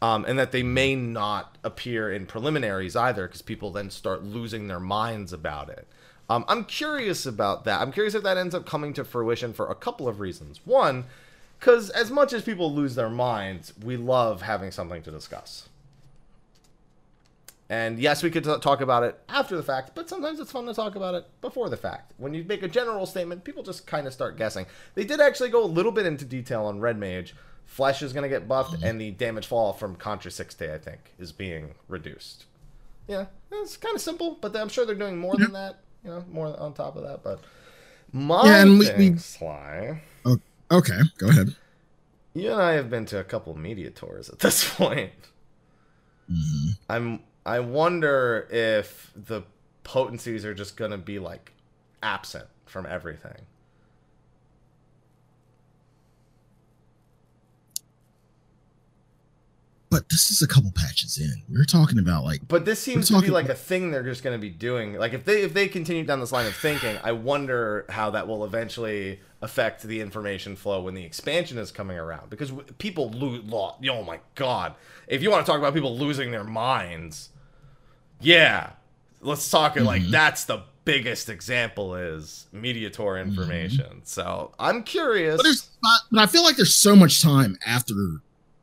um, and that they may not appear in preliminaries either because people then start losing their minds about it. Um, I'm curious about that. I'm curious if that ends up coming to fruition for a couple of reasons. One, because as much as people lose their minds, we love having something to discuss. And yes, we could t- talk about it after the fact, but sometimes it's fun to talk about it before the fact. When you make a general statement, people just kind of start guessing. They did actually go a little bit into detail on Red Mage. Fleche is going to get buffed, and the damage fall from Contre Sixte, I think, is being reduced. Yeah, it's kind of simple, but I'm sure they're doing more than that. You know, more on top of that. But my Yeah, and we- thing, we- Sly, Oh, okay, go ahead. you and I have been to a couple media tours at this point. Mhm. I'm I wonder if the potencies are just gonna be like absent from everything. But this is a couple patches in. We're talking about like But this seems to be like a thing they're just gonna be doing. Like if they if they continue down this line of thinking, I wonder how that will eventually affect the information flow when the expansion is coming around. Because people lose. Lo- oh my god! If you want to talk about people losing their minds, yeah, let's talk it like mm-hmm. that's the biggest example is media tour mm-hmm. information. So I'm curious. But not, but I feel like there's so much time after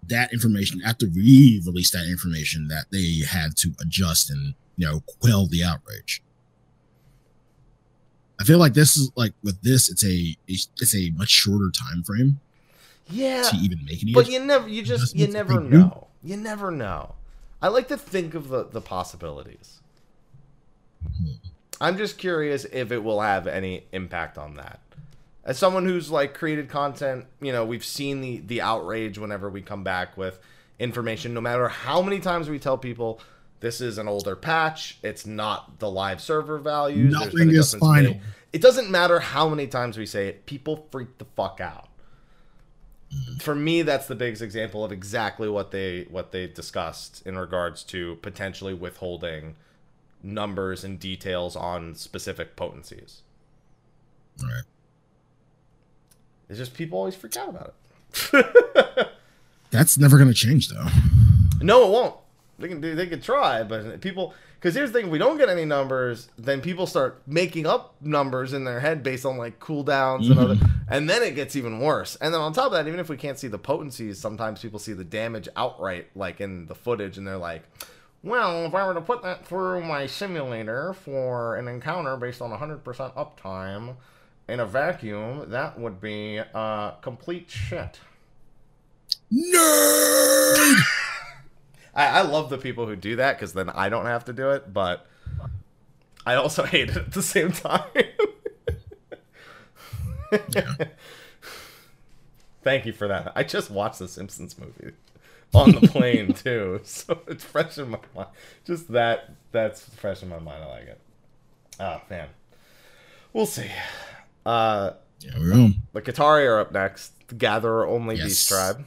that information, after we released that information, that they had to adjust and you know quell the outrage. I feel like this is like with this, it's a it's a much shorter time frame yeah, to even make any. But you never, you just, you never that they do. know. You never know. I like to think of the the possibilities. I'm just curious if it will have any impact on that. As someone who's like created content, you know, we've seen the the outrage whenever we come back with information. No matter how many times we tell people this is an older patch, it's not the live server values. Nothing is final. made. It doesn't matter how many times we say it. People freak the fuck out for me that's the biggest example of exactly what they what they discussed in regards to potentially withholding numbers and details on specific potencies All right. it's just people always freak out about it That's never going to change though. no it won't they can do they can try but people because here's the thing if we don't get any numbers then people start making up numbers in their head based on like cooldowns and mm-hmm. other and then it gets even worse and then on top of that even if we can't see the potencies sometimes people see the damage outright like in the footage and they're like well if i were to put that through my simulator for an encounter based on 100% uptime in a vacuum that would be uh, complete shit Nerd. I, I love the people who do that because then I don't have to do it, but I also hate it at the same time. Thank you for that. I just watched the Simpsons movie on the plane too, so it's fresh in my mind. Just that that's fresh in my mind. I like it. Oh man, we'll see. Uh, Yeah, we're home. the Qitari are up next. The Gatherer only Yes. beast tribe.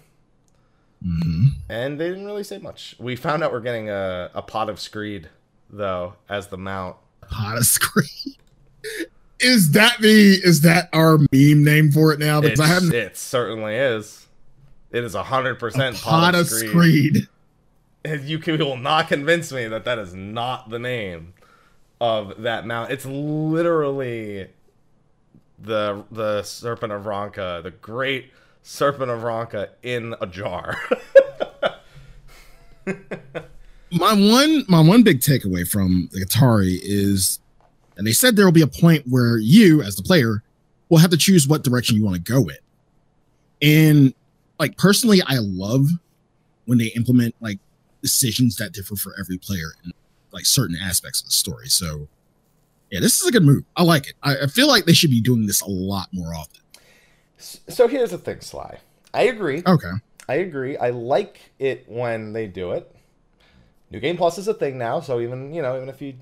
Mm-hmm. And they didn't really say much. We found out we're getting a, a pot of screed, though, as the mount. Pot of screen. Is that the is that our meme name for it now? Because I haven't it certainly is. It is 100% pot, pot, of screed. You can, will not convince me that that is not the name of that mount. It's literally the the Serpent of Ronka, the great Serpent of Ronka in a jar. my one my one big takeaway from the Qitari is and they said there will be a point where you as the player will have to choose what direction you want to go in and like personally i love when they implement like decisions that differ for every player in like certain aspects of the story so yeah this is a good move i like it i, I feel like they should be doing this a lot more often so here's the thing, Sly. I agree. okay I agree. I like it when they do it. New Game Plus is a thing now, so even you know, even if you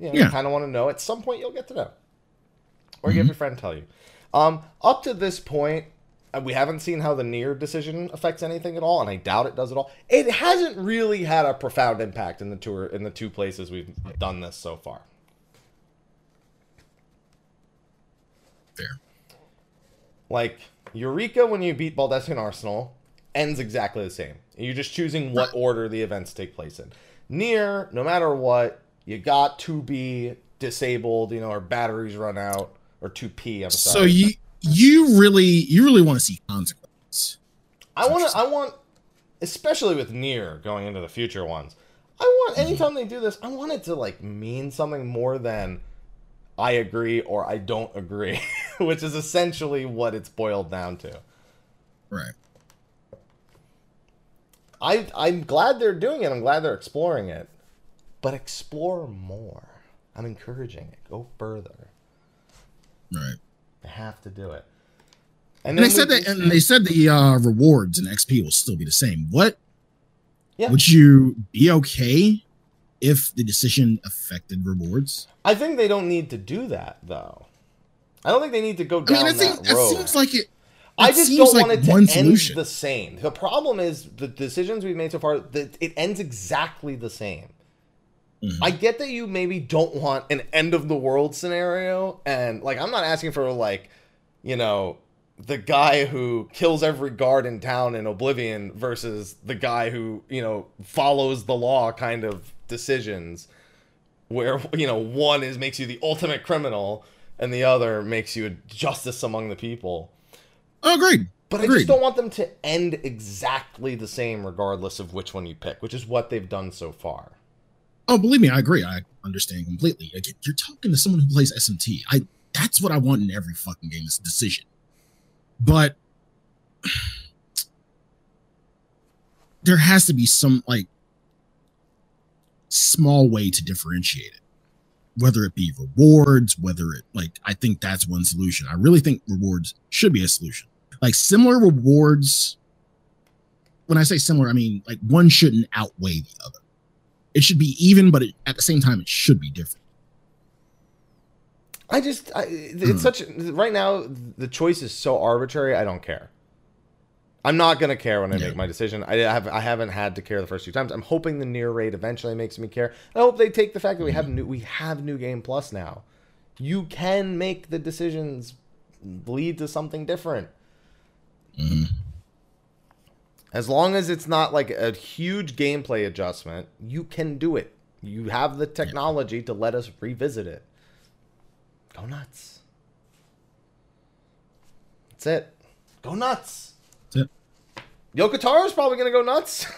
you know, Yeah. kind of want to know, at some point you'll get to know, or you have your friend tell you. Um, up to this point, uh, we haven't seen how the NieR decision affects anything at all, and I doubt it does at all. It hasn't really had a profound impact in the tour in the two places we've done this so far. fair Like Eureka, when you beat Baldesion Arsenal, ends exactly the same. You're just choosing what order the events take place in. NieR, no matter what, you got to be disabled, you know, or batteries run out, or 2P. I'm so you you really you really want to see consequences I want to. I want, especially with NieR going into the future ones. I want mm-hmm. anytime they do this, I want it to like mean something more than I agree or I don't agree, which is essentially what it's boiled down to. Right. I I'm glad they're doing it. I'm glad they're exploring it, but explore more. I'm encouraging it. Go further. Right. They have to do it. And they said that, and they said the uh, rewards and XP will still be the same. What Yeah. would you be okay if the decision affected rewards? I think they don't need to do that though. I don't think they need to go down I mean, it, that seems, it seems like it. I just don't like want it to end solution. the same. The problem is the decisions we've made so far. That it ends exactly the same. Mhm. I get that you maybe don't want an end of the world scenario, and like I'm not asking for like, you know, the guy who kills every guard in town in Oblivion versus the guy who you know follows the law kind of decisions, where you know one is makes you the ultimate criminal and the other makes you a justice among the people. Oh, agreed. But I just don't want them to end exactly the same, regardless of which one you pick, which is what they've done so far. Oh, believe me, I agree. I understand completely. Like, you're talking to someone who plays SMT. I that's what I want in every fucking game is a decision. But there has to be some like small way to differentiate it. Whether it be rewards, whether it like I think that's one solution. I really think rewards should be a solution. Like similar rewards. When I say similar, I mean like one shouldn't outweigh the other it should be even, but it, at the same time, it should be different. I just, I, it's Hmm. such, right now, the choice is so arbitrary, I don't care. I'm not gonna care when I Yeah. make my decision. I have, I haven't had to care the first few times. I'm hoping the NieR raid eventually makes me care. I hope they take the fact that we have new, we have new game plus now. You can make the decisions lead to something different. Mhm. As long as it's not like a huge gameplay adjustment, you can do it. You have the technology to let us revisit it. Go nuts. That's it. Go nuts. That's it. Yoko Taro is probably gonna go nuts.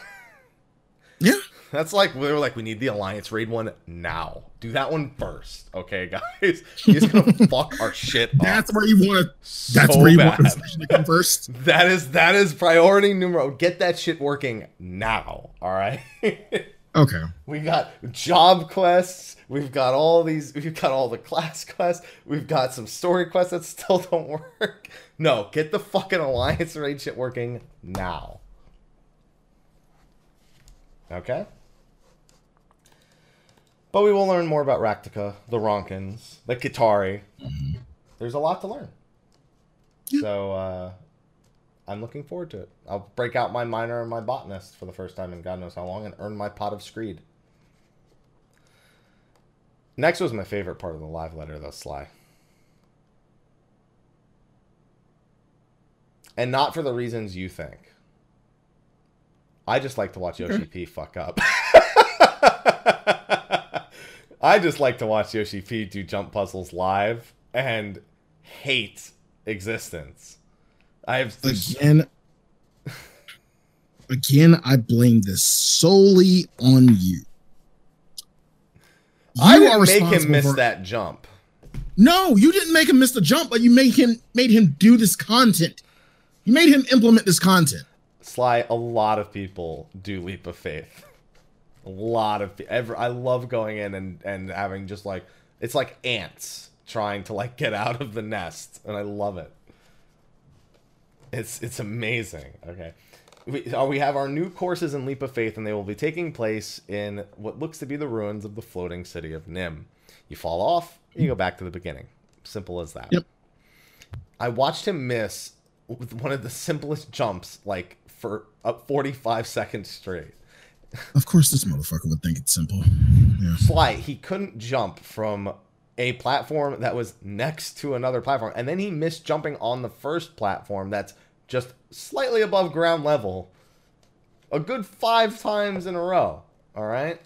Yeah. That's like we were like, we need the Alliance raid one now. Do that one first, okay, guys? He's gonna fuck our shit up. That's where you want to. That's so where you bad. want to come first. That is that is priority numero. Get that shit working now. All right. Okay. we got job quests. We've got all these. We've got all the class quests. We've got some story quests that still don't work. No, get the fucking alliance raid shit working now. Okay. But we will learn more about Rak'tika, the Ronkans, the Qitari. There's a lot to learn. So uh, I'm looking forward to it. I'll break out my miner and my botanist for the first time in God knows how long and earn my pot of screed. Next was my favorite part of the live letter, though, Sly. And not for the reasons you think. I just like to watch Yoshi P fuck up. I just like to watch Yoshi P do jump puzzles live and hate existence. I have Again. Again, I blame this solely on you. I You are didn't make him miss for- that jump. No, you didn't make him miss the jump, but you made him made him do this content. You made him implement this content. Sly, a lot of people do leap of faith. A lot of ever. I love going in and and having just like it's like ants trying to like get out of the nest, and I love it. It's it's amazing. Okay, we uh, we have our new courses in leap of faith, and they will be taking place in what looks to be the ruins of the floating city of Nym. You fall off, you go back to the beginning. Simple as that. Yep. I watched him miss with one of the simplest jumps, like for up 45 seconds straight. Of course, this motherfucker would think it's simple. Yeah. Sly, he couldn't jump from a platform that was next to another platform, and then he missed jumping on the first platform that's just slightly above ground level a good five times in a row. All right.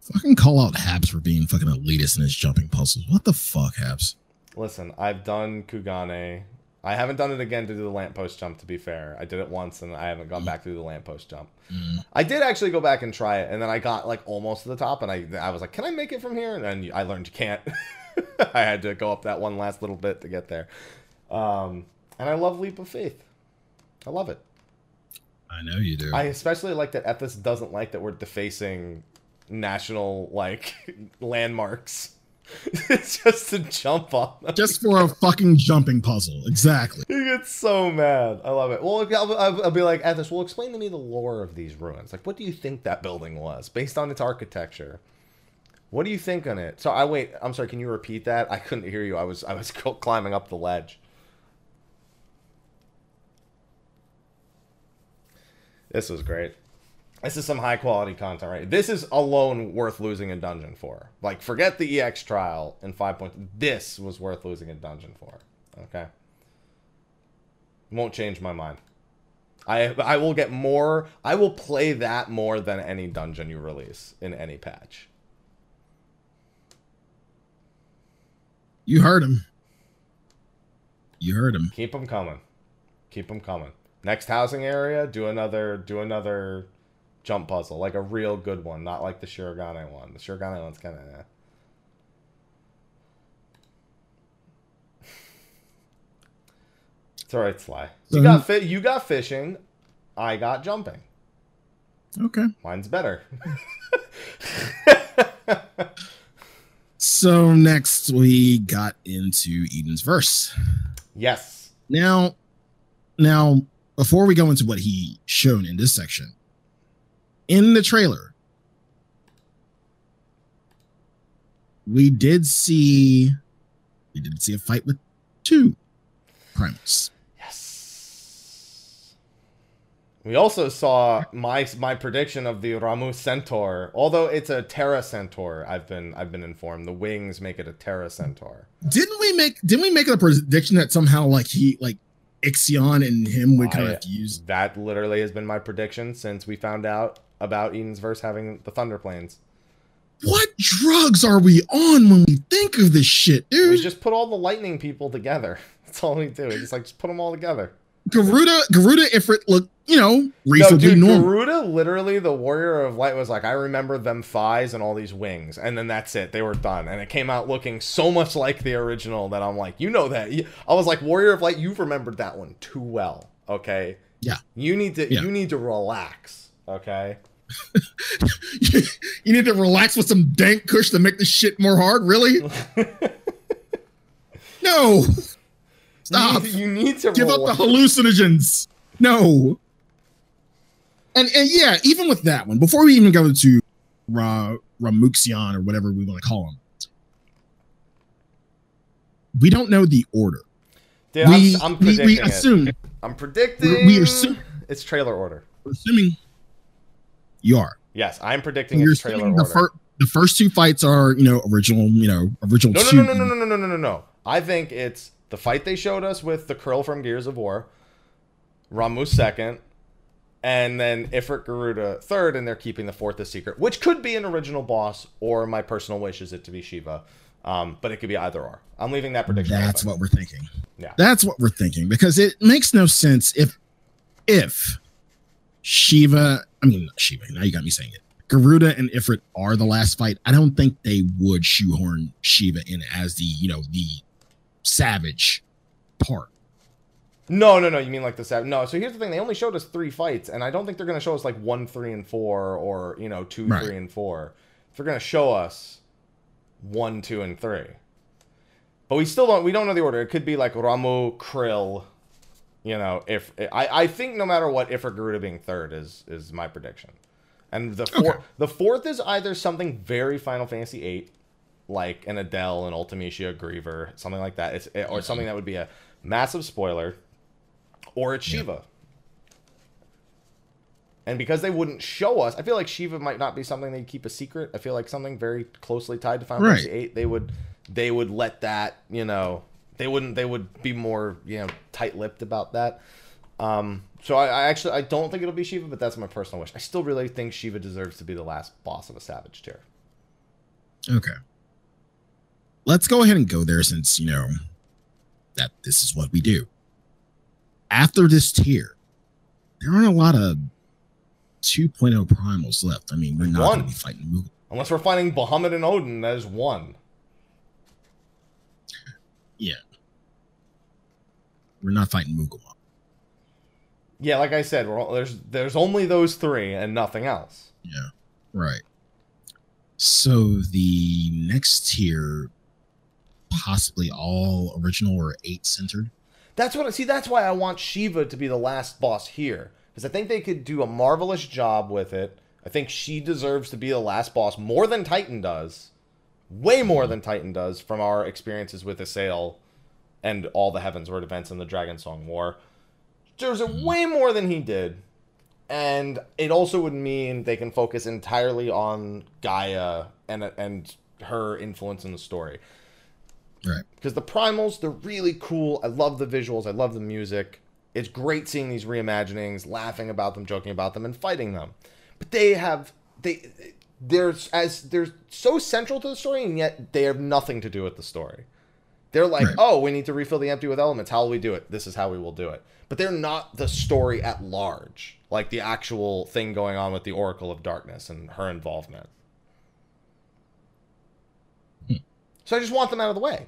Fucking call out Haps for being fucking elitist in his jumping puzzles. What the fuck, Haps? Listen, I've done Kugane. I haven't done it again to do the lamppost jump. To be fair, I did it once and I haven't gone back to do the lamppost jump. I did actually go back and try it, and then I got like almost to the top, and I I was like, "Can I make it from here?" And then I learned you can't. I had to go up that one last little bit to get there. Um, and I love Leap of Faith. I love it. I know you do. I especially like that Ethos doesn't like that we're defacing national like landmarks. it's just to jump on. them. Just for a fucking jumping puzzle. Exactly. He gets so mad. I love it. Well, I'll, I'll, I'll be like, Ethos, well, explain to me the lore of these ruins. Like, what do you think that building was based on its architecture? What do you think on it? So I wait. I'm sorry. Can you repeat that? I couldn't hear you. I was I was climbing up the ledge. This was great. This is some high quality content, right? This is alone worth losing a dungeon for. Like, forget the EX trial and five points. This was worth losing a dungeon for. Okay. Won't change my mind. I I will get more. I will play that more than any dungeon you release in any patch. You heard him. You heard him. Keep them coming. Keep them coming. Next housing area, do another do another jump puzzle, like a real good one, not like the Shirogane one. The Shirogane one's kind of. Eh. It's all right, Sly. You got fi- You got fishing. I got jumping. Okay. Mine's better. So next we got into Eden's verse. yes. Now, now before we go into what he shown in this section, in the trailer, we did see we did see a fight with two Primus. Yes. We also saw my my prediction of the Ramuh Centaur. Although it's a Terra Centaur, I've been I've been informed. The wings make it a Terra Centaur. Didn't we make didn't we make a prediction that somehow like he like Ixion and him would kind I- of fuse? That literally has been my prediction since we found out about Eden's verse having the Thunder Planes. What drugs are we on when we think of this shit, We dude? just put all the lightning people together. That's all we do. We just like just put them all together. Garuda Garuda if it look, you know, No, reasonably dude, normal. Garuda, literally, the Warrior of Light was like, I remember them thighs and all these wings, and then that's it. They were done, and it came out looking so much like the original that I'm like, you know that. I was like, Warrior of Light, you've remembered that one too well. Okay. Yeah. You need to. Yeah. You need to relax. Okay. you need to relax with some dank kush to make this shit more hard, really? no. Stop. You need, you need to Give up the hallucinogens. No. And, and yeah, even with that one, before we even go to Ra, Ramuxion or whatever we want to call him, we don't know the order. Dude, we, I'm, I'm we, predicting we it. assume, I'm predicting. we- we assume- it's trailer order. we're assuming you are. Yes, I'm predicting You're it's trailer the, fir- the first two fights are, you know, original, you know, original No, no, no, no, no, no, no, no, no, no, no. I think it's the fight they showed us with the curl from Gears of War, Ramuh second, and then Ifrit Garuda third, and they're keeping the fourth a secret, which could be an original boss, or my personal wish is it to be Shiva. Um, but it could be either or. I'm leaving that prediction. That's open. what we're thinking. Yeah. That's what we're thinking because it makes no sense if if Shiva, I mean Shiva, now you got me saying it. Garuda and Ifrit are the last fight. I don't think they would shoehorn Shiva in as the, you know, the savage part. No, no, no. You mean like the seven? No. So here's the thing: they only showed us three fights, and I don't think they're going to show us like one, three, and four, or you know, two, Right. three, and four. They're going to show us one, two, and three. But we still don't. We don't know the order. It could be like Ramuh, Krill. You know, if I, I think no matter what, Ifrit Garuda being third is is my prediction, and the four, Okay. the fourth is either something very Final Fantasy VIII, like an Adel, an Ultimecia, Griever, something like that. It's or something that would be a massive spoiler, or it's Shiva. And because they wouldn't show us, I feel like Shiva might not be something they keep a secret. I feel like something very closely tied to Final Right. Fantasy VIII. They would, they would let that, you know, they wouldn't, they would be more, you know, tight-lipped about that. Um, so I, I actually, I don't think it'll be Shiva, but that's my personal wish. I still really think Shiva deserves to be the last boss of a Savage tier. Okay. Let's go ahead and go there since, you know, that this is what we do. after this tier, there aren't a lot of 2.0 primals left. I mean, we're not One. going to be fighting Moogle. Unless we're fighting Bahamut and Odin, that is one. We're not fighting Moogle. Yeah, like I said, we're, all- there's there's only those three and nothing else. Yeah, right. So the next tier, possibly all original or eight centered. That's what I see. That's why I want Shiva to be the last boss here because I think they could do a marvelous job with it. I think she deserves to be the last boss more than Titan does, way more mm-hmm. than Titan does from our experiences with Ysayle and all the Heavensward events and the Dragonsong War. There's a mm-hmm. way more than he did, and it also would mean they can focus entirely on Gaia and and her influence in the story. Right. because the primals they're really cool. I love the visuals. I love the music. It's great seeing these reimaginings laughing about them joking about them and fighting them. But they have they there's as they're so central to the story and yet they have nothing to do with the story. They're like Right. oh we need to refill the empty with elements. How will we do it? This is how we will do it. But they're not the story at large like the actual thing going on with the oracle of darkness and her involvement. Hmm. So i just want them out of the way.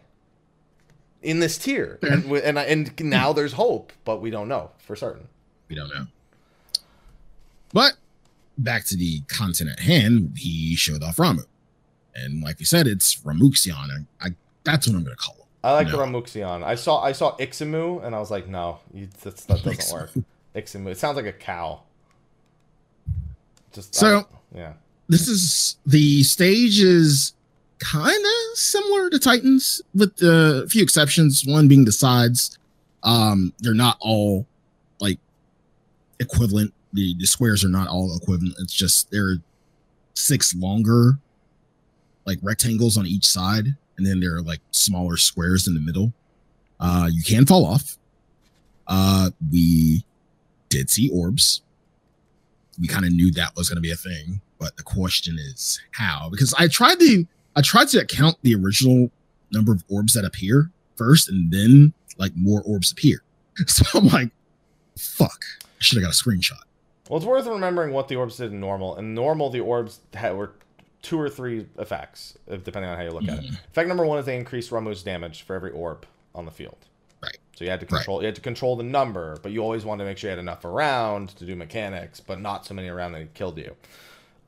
In this tier, and and and now there's hope, but we don't know for certain. We don't know. But back to the content at hand, he showed off Ramuh. And like we said, it's Ramuxion. I, I that's what I'm gonna call him. I like No. the Ramuxion. I saw I saw Iximu and I was like, no, you, that's, that doesn't Ixamu. work. Iximu. It sounds like a cow. Just So- yeah, This is the stage is kind of similar to Titans, with a few exceptions. One being the sides. Um, they're not all like equivalent. The the squares are not all equivalent. It's just there are six longer like rectangles on each side, and then there are like smaller squares in the middle. Uh, you can fall off. Uh, we did see orbs. We kind of knew that was going to be a thing, but the question is how? Because I tried to I tried to count the original number of orbs that appear first, and then like more orbs appear. So I'm like, fuck, I should have got a screenshot. Well, it's worth remembering what the orbs did in normal. In normal, the orbs had, were two or three effects, depending on how you look at it. Effect number one is they increased Ramuh's damage for every orb on the field. Right. So you had to Right. control you had to control the number, but you always wanted to make sure you had enough around to do mechanics, but not so many around that it killed you.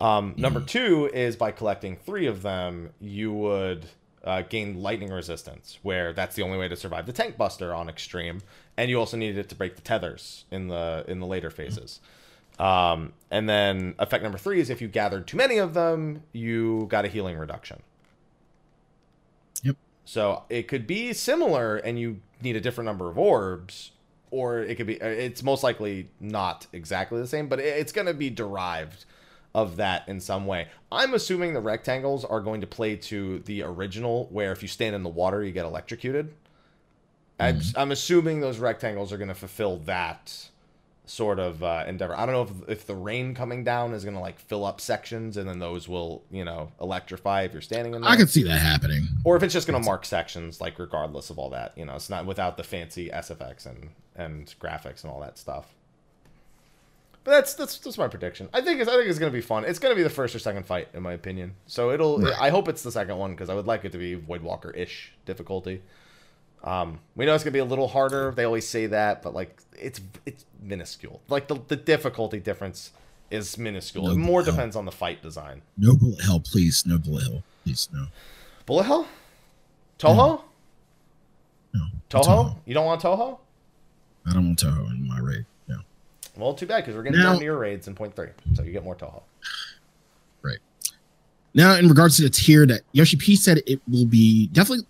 Um, number two is by collecting three of them, you would uh, gain lightning resistance, where that's the only way to survive the tank buster on extreme, and you also needed it to break the tethers in the in the later phases. Um, and then effect number three is if you gathered too many of them, you got a healing reduction. Yep. So it could be similar, and you need a different number of orbs, or it could be. uh, It's most likely not exactly the same, but it's going to be derived of that in some way. I'm assuming the rectangles are going to play to the original, where if you stand in the water, you get electrocuted. I'm, I'm assuming those rectangles are going to fulfill that sort of uh, endeavor. I don't know if if the rain coming down is going to like fill up sections, and then those will you know electrify if you're standing in there I can see that happening. or if it's just going to mark sections like regardless of all that you know it's not without the fancy sfx and and graphics and all that stuff but that's that's that's my prediction i think it's i think it's going to be fun it's going to be the first or second fight in my opinion so it'll Right. i hope it's the second one because i would like it to be voidwalker-ish difficulty um we know it's to be a little harder they always say that but like it's it's minuscule like the, the difficulty difference is minuscule No, it more no. depends on the fight design No bullet hell, please. No bullet hell, please. No. bullet hell Touhou No. Touhou? You don't want Touhou? I don't want Touhou in my raid. No. Well, too bad because we're getting Now- more NieR raids in point three, so you get more Toho. Right. Now, in regards to the tier that Yoshi P said, it will be definitely,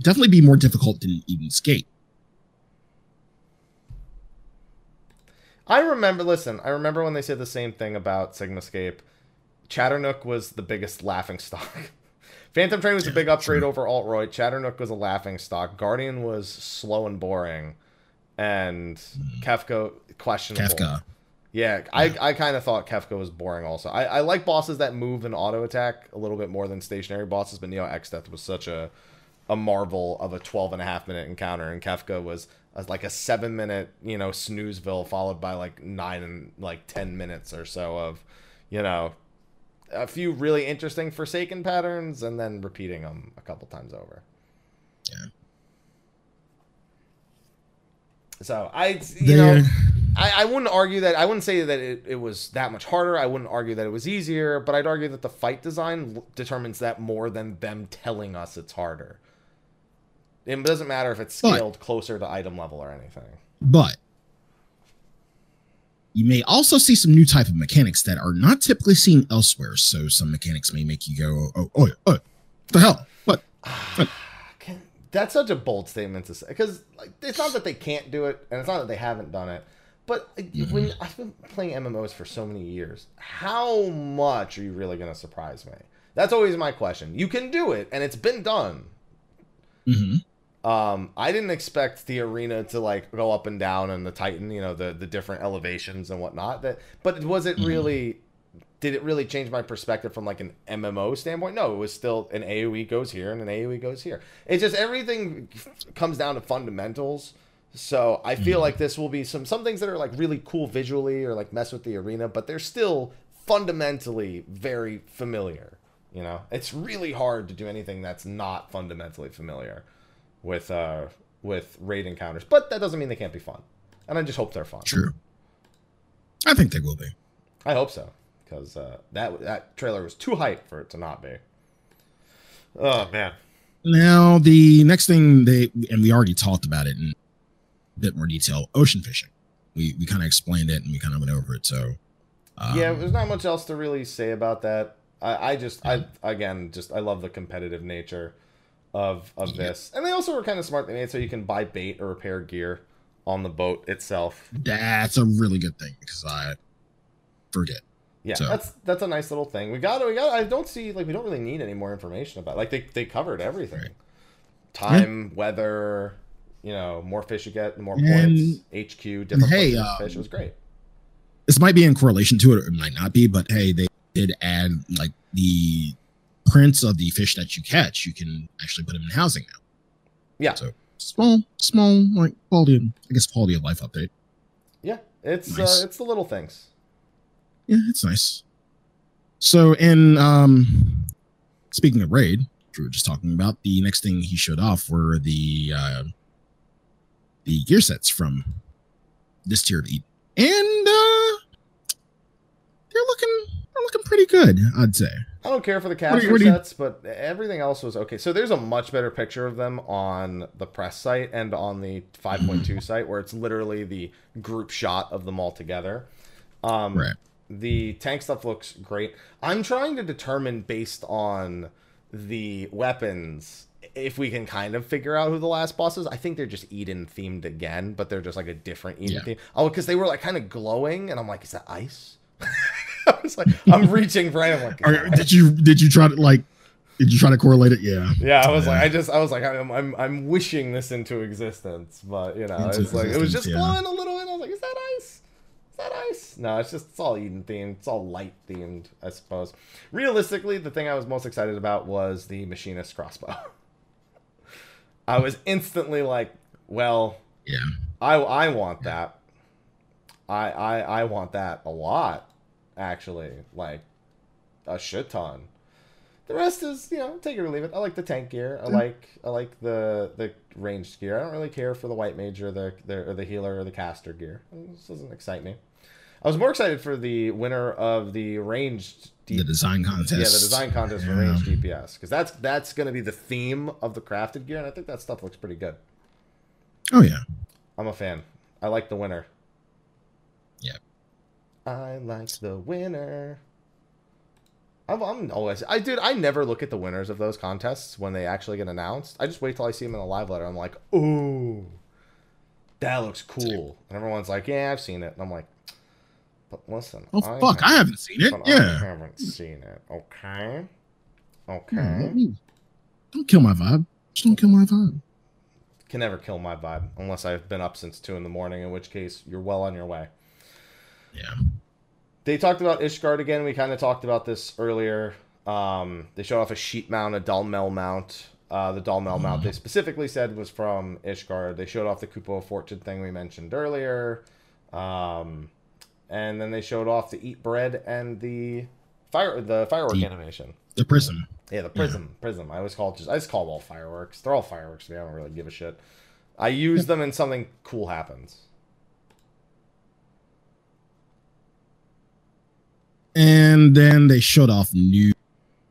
definitely be more difficult than Eden's Gate. I remember. Listen, I remember when they said the same thing about Sigma Sigmascape. Chadarnook was the biggest laughing stock. Phantom Train was a big upgrade over Altroid. Chadarnook was a laughing stock. Guardian was slow and boring, and hmm. Kefka questionable. Kafka. Yeah, I, I kind of thought Kefka was boring also. I, I like bosses that move and auto attack a little bit more than stationary bosses, but Neo Exdeath was such a a marvel of a 12 and a half minute encounter, and Kefka was as like a seven minute, you know, snoozeville followed by like nine and like ten minutes or so of, you know, a few really interesting Forsaken patterns and then repeating them a couple times over. Yeah. So I, you know, uh, I, I wouldn't argue that. I wouldn't say that it, it was that much harder. I wouldn't argue that it was easier, but I'd argue that the fight design determines that more than them telling us it's harder. It doesn't matter if it's But- scaled closer to item level or anything. but you may also see some new type of mechanics that are not typically seen elsewhere. So some mechanics may make you go, "Oh, oh, oh, what the hell? What?" Can- That's such a bold statement to say because like, it's not that they can't do it, and it's not that they haven't done it. But uh, when I've been playing MMOs for so many years, how much are you really going to surprise me? That's always my question. You can do it, and it's been done. hmm Um, I didn't expect the arena to like go up and down and the Titan, you know, the the different elevations and whatnot. That, but was it really? Did it really change my perspective from like an MMO standpoint? No, it was still an AOE goes here and an AOE goes here. It's just everything comes down to fundamentals. So I feel like this will be some some things that are like really cool visually or like mess with the arena, but they're still fundamentally very familiar. You know, it's really hard to do anything that's not fundamentally familiar with uh with raid encounters, but that doesn't mean they can't be fun. And I just hope they're fun. True. I think they will be. I hope so because uh, that that trailer was too hype for it to not be. Oh man, Now, the next thing they and we already talked about it in a bit more detail. Ocean fishing. We we kind of explained it and we kind of went over it. So um, yeah, there's not much else to really say about that. I, I just I again just I love the competitive nature of of Yeah. this, and they also were kind of smart. They made it so you can buy bait or repair gear on the boat itself. that's a really good thing because I forget. Yeah, So- that's that's a nice little thing. We got it. we got. I don't see like we don't really need any more information about. It. Like they they covered everything. Right. Time, weather, you know, more fish you get, the more And- points. HQ, different hey, um, fish. It was great. This might be in correlation to it, or it might not be. But hey, they did add like the prints of the fish that you catch. You can actually put them in housing now. Yeah, So small, small like quality. I guess quality of life update. yeah. It's nice. uh, it's the little things. yeah, it's nice. So, in um, speaking of raid, which we were just talking about, the next thing he showed off were the uh, the gear sets from this tier of Eden, and uh, they're looking they're looking pretty good, I'd say. I don't care for the do you- caster what you- sets, but everything else was okay. So there's a much better picture of them on the press site and on the 5.2 site, where it's literally the group shot of them all together. Um, Right. The tank stuff looks great. I'm trying to determine based on the weapons if we can kind of figure out who the last boss is. I think they're just Eden themed again, but they're just like a different Eden Yeah. theme. Oh, because they were like kind of glowing, and I'm like, is that ice? I was like, I'm reaching for it. I'm like, Are, did you did you try to like did you try to correlate it? Yeah. yeah, I was like, I just, I was like, I'm, I'm, I'm wishing this into existence, but you know, Into it's like it was just yeah. glowing a little, and I was like, is that ice? Is that ice? No, it's just, it's all Eden themed. It's all light themed, I suppose. Realistically, the thing I was most excited about was the machinist crossbow. I was instantly like, well, Yeah. I, I want that. I, I, I want that a lot, actually, like a shit ton. The rest is, you know, take it or leave it. I like the tank gear. I mm. like, I like the the ranged gear. I don't really care for the white mage or the, the or the healer or the caster gear. This doesn't excite me. I was more excited for the winner of the ranged The design contest. yeah, the design contest for Yeah. ranged DPS because that's that's going to be the theme of the crafted gear, and I think that stuff looks pretty good. Oh yeah. I'm a fan. I like the winner. Yeah. I like the winner. I'm, I'm always I dude. I never look at the winners of those contests when they actually get announced. I just wait till I see them in a live letter. I'm like, ooh, that looks cool. And everyone's like, yeah, I've seen it. And I'm like, but listen, Oh fuck, I haven't seen it. but I haven't seen it. Okay, okay. Hmm, me- Don't kill my vibe. Just don't kill my vibe. Can never kill my vibe unless I've been up since two in the morning. In which case, you're well on your way. Yeah. They talked about Ishgard again. We kind of talked about this earlier. Um, they showed off a sheet mount, a dull mel mount. Uh, the Dolmel mount they specifically said was from Ishgard. They showed off the Kupo of Fortune thing we mentioned earlier. Um, and then they showed off the Eat Bread and the fire the firework The- animation. The prism. Yeah, the prism, prism. I always call it just I just call them all fireworks. They're all fireworks to me. I don't really give a shit. I use them and something cool happens. And then they showed off new,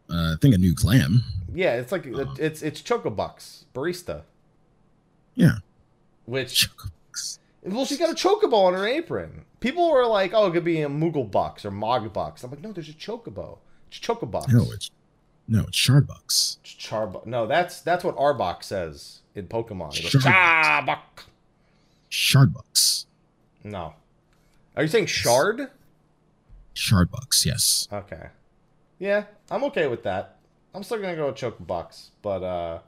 uh, I think a new clam. Yeah, it's like it's it's Chocobucks barista, Yeah. which well she's got a chocobo on her apron. People were like, "Oh, it could be a Moogle Bucks or Mog Bucks." I'm like, "No, there's a chocobo. It's Chocobucks." No, it's no, it's Shardbucks. It's Charbuck. No, that's that's what Arbox says in Pokemon. Shard- Charbuck. No, are you saying Shard? Shardbucks, yes. Okay. Yeah, I'm okay with that. I'm still gonna go with Chocobucks, but uh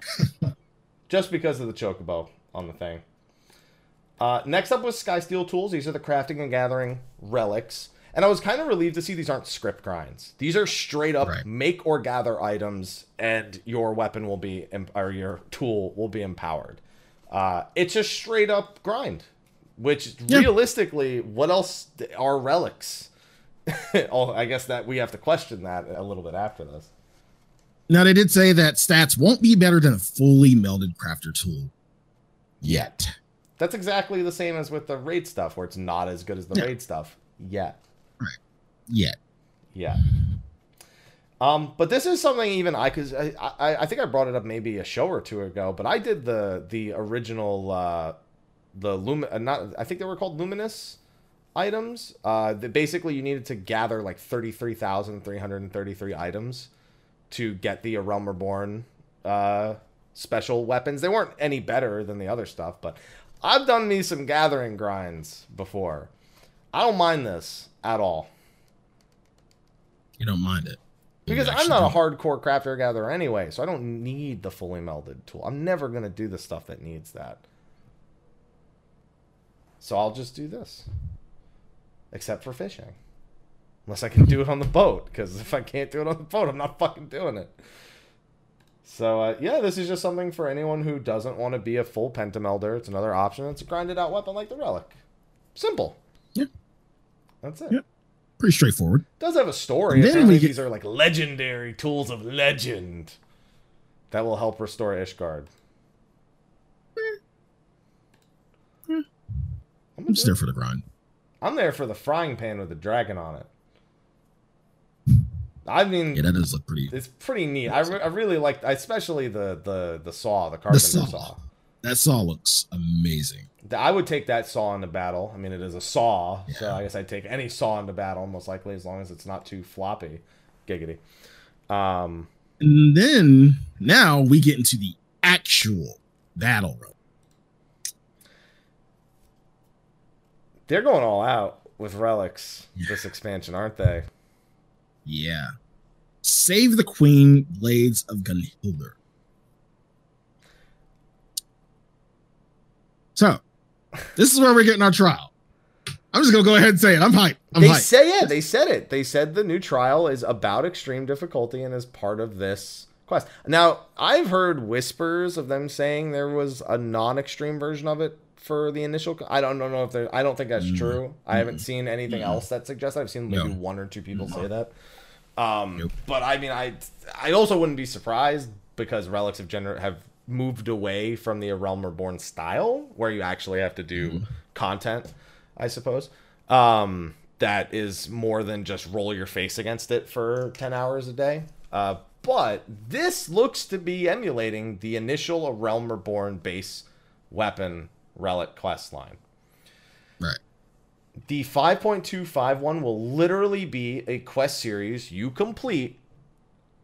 just because of the Chocobo on the thing. Uh next up was Skysteel Tools. These are the crafting and gathering relics. And I was kind of relieved to see these aren't scrip grinds. These are straight up Right. make or gather items, and your weapon will be or your tool will be empowered. Uh, it's a straight up grind, which Yeah. realistically, what else are relics? oh, I guess that we have to question that a little bit after this. Now they did say that stats won't be better than a fully melded crafter tool yet. That's exactly the same as with the raid stuff, where it's not as good as the Yeah. raid stuff yet. Yet. Yeah. Um, but this is something even I cause I, I I think I brought it up maybe a show or two ago, but I did the the original uh the lum uh, not I think they were called luminous items. Uh that basically you needed to gather like 33,333 items to get the A Realm Reborn uh special weapons. They weren't any better than the other stuff, but I've done me some gathering grinds before. I don't mind this at all. You don't mind it. You Because I'm not a don't. hardcore crafter gatherer anyway, so I don't need the fully melded tool. I'm never gonna do the stuff that needs that. So I'll just do this. Except for fishing. Unless I can do it on the boat, because if I can't do it on the boat, I'm not fucking doing it. So uh, yeah, this is just something for anyone who doesn't want to be a full pentamelder. It's another option. It's a grinded out weapon like the relic. Simple. Yeah. That's it Yeah. Pretty straightforward. does have a story. Then we get- these are like legendary tools of legend that will help restore Ishgard. I'm, I'm just there it. for the grind. I'm there for the frying pan with the dragon on it. I mean, Yeah, that does look pretty. it's pretty neat. I, re- I really like, especially the the the saw, the carpenter saw. saw. That saw looks amazing. I would take that saw into battle. I mean, it is a saw, so I guess I'd take any saw into battle, most likely, as long as it's not too floppy. Giggity. Um, And then now we get into the actual battle room. They're going all out with relics this expansion, aren't they? Yeah. Save the Queen Blades of Gunnhildr. So, this is where we're getting our trial. I'm just gonna go ahead and say it. I'm hyped. I'm they hyped. say it. They said it. They said the new trial is about extreme difficulty and is part of this quest. Now, I've heard whispers of them saying there was a non-extreme version of it for the initial. I don't know if there. I don't think that's true. I haven't seen anything else that suggests. I've seen maybe No. one or two people say that. Um, Nope. but I mean, I I also wouldn't be surprised because relics have gener- have moved away from the A Realm Reborn style, where you actually have to do content, I suppose. Um, that is more than just roll your face against it for ten hours a day. Uh, but this looks to be emulating the initial A Realm Reborn base weapon relic quest line. Right. The 5.251 will literally be a quest series you complete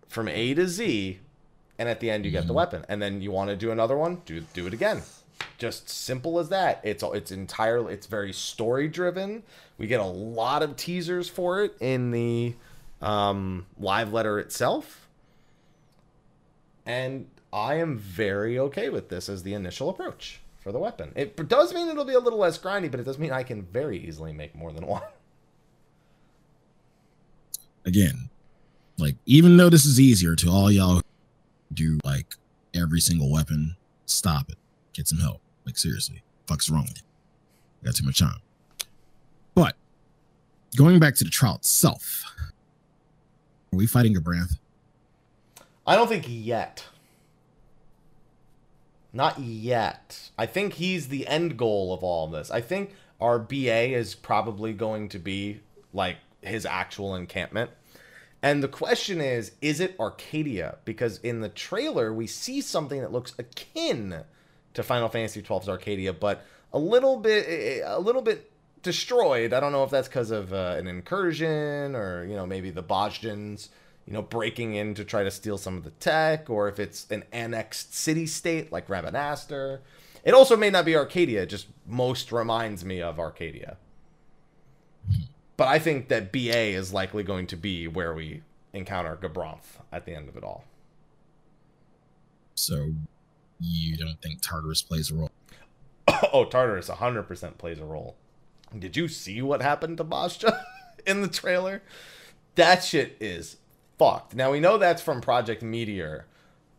from A to Z, and at the end you get the weapon. And then you want to do another one, do do it again. Just simple as that. It's it's entirely it's very story driven. We get a lot of teasers for it in the um, live letter itself, and I am very okay with this as the initial approach for the weapon. It does mean it'll be a little less grindy, but it does mean I can very easily make more than one. Again, like even though this is easier to all y'all do like every single weapon. Stop it. Get some help. Like seriously, fuck's wrong with you? Got too much time. But going back to the trial itself, are we fighting Gabranth? I don't think yet. Not yet. I think he's the end goal of all of this. I think our BA is probably going to be like his actual encampment. And the question is, is it Arcadia? Because in the trailer, we see something that looks akin to Final Fantasy XII's Arcadia, but a little bit, a little bit destroyed. I don't know if that's because of uh, an incursion or you know maybe the Bosjans, you know, breaking in to try to steal some of the tech, or if it's an annexed city state like Rabanastre. It also may not be Arcadia. It just most reminds me of Arcadia. But I think that BA is likely going to be where we encounter Gabranth at the end of it all. So you don't think Tartarus plays a role? oh, Tartarus 100% plays a role. Did you see what happened to Boscha in the trailer? That shit is fucked. Now we know that's from Project Meteor,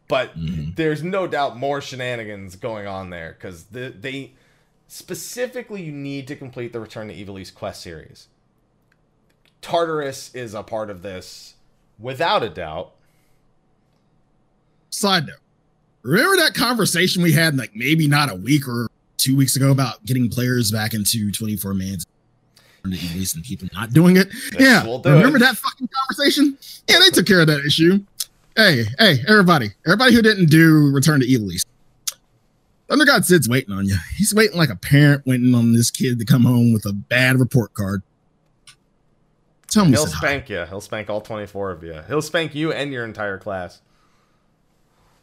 but mm-hmm. there's no doubt more shenanigans going on there because the, they specifically you need to complete the Return to Ivalice quest series. Tartarus is a part of this without a doubt. Side note. Remember that conversation we had like maybe not a week or two weeks ago about getting players back into 24 mans and people not doing it? yeah. We'll do remember it. that fucking conversation? Yeah, they took care of that issue. Hey, hey, everybody. Everybody who didn't do Return to Ivalice. Thunder God Sid's waiting on you. He's waiting like a parent waiting on this kid to come home with a bad report card. Tell me He'll spank hi. you. He'll spank all 24 of you. He'll spank you and your entire class.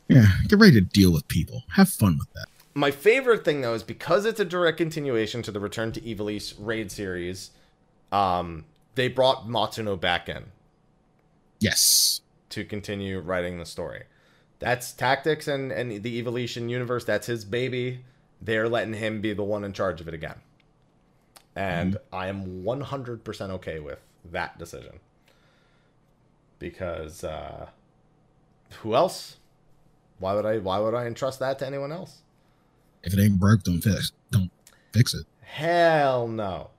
Yeah, get ready to deal with people. Have fun with that. My favorite thing though is because it's a direct continuation to the Return to Ivalice raid series. Um, they brought Matsuno back in. Yes. To continue writing the story. That's tactics and and the Ivalice universe. That's his baby. They're letting him be the one in charge of it again. And mm-hmm. I am 100% okay with that decision. Because uh, who else? Why would I? Why would I entrust that to anyone else? If it ain't broke, don't fix. Don't fix it. Hell no.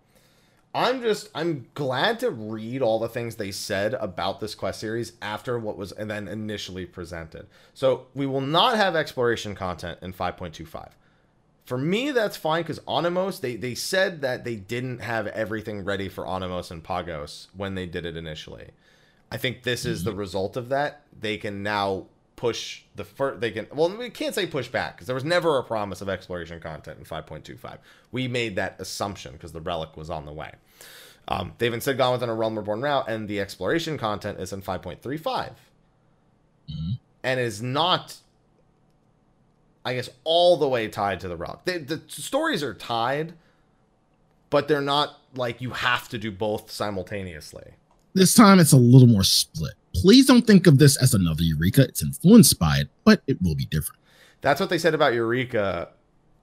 I'm just I'm glad to read all the things they said about this quest series after what was and then initially presented. So we will not have exploration content in 5.25. For me, that's fine because Anemos, they, they said that they didn't have everything ready for Anemos and Pagos when they did it initially. I think this is the mm-hmm. result of that. They can now push the first, they can, well, we can't say push back because there was never a promise of exploration content in 5.25. We made that assumption because the relic was on the way. Um, they've instead gone within a Realm Reborn route, and the exploration content is in 5.35. Mm-hmm. And is not I guess, all the way tied to the rock. They, the stories are tied, but they're not like you have to do both simultaneously. This time it's a little more split. Please don't think of this as another Eureka. It's influenced by it, but it will be different. That's what they said about Eureka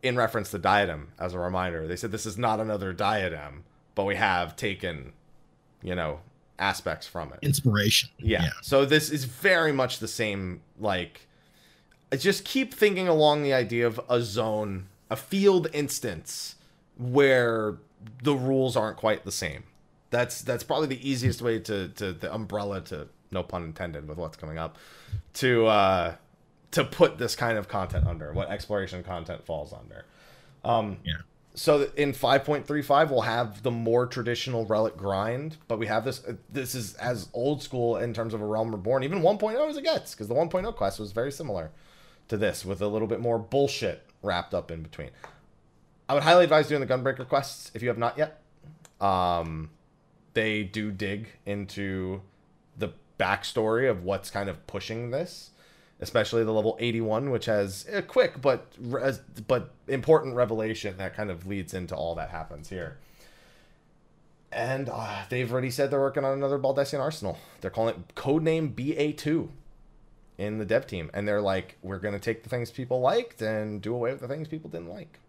in reference to Diadem as a reminder. They said this is not another Diadem, but we have taken, you know, aspects from it. Inspiration. Yeah. yeah. So this is very much the same like I just keep thinking along the idea of a zone, a field instance where the rules aren't quite the same. That's that's probably the easiest way to to the umbrella to no pun intended with what's coming up to uh to put this kind of content under what exploration content falls under. Um yeah. So in 5.35 we'll have the more traditional relic grind, but we have this this is as old school in terms of a realm reborn even 1.0 as it gets because the 1.0 quest was very similar to this with a little bit more bullshit wrapped up in between. I would highly advise doing the Gunbreaker quests if you have not yet. Um, they do dig into backstory of what's kind of pushing this, especially the level 81, which has a quick but but important revelation that kind of leads into all that happens here. And uh, they've already said they're working on another Baldesion Arsenal. They're calling it codename BA2 in the dev team, and they're like, we're gonna take the things people liked and do away with the things people didn't like.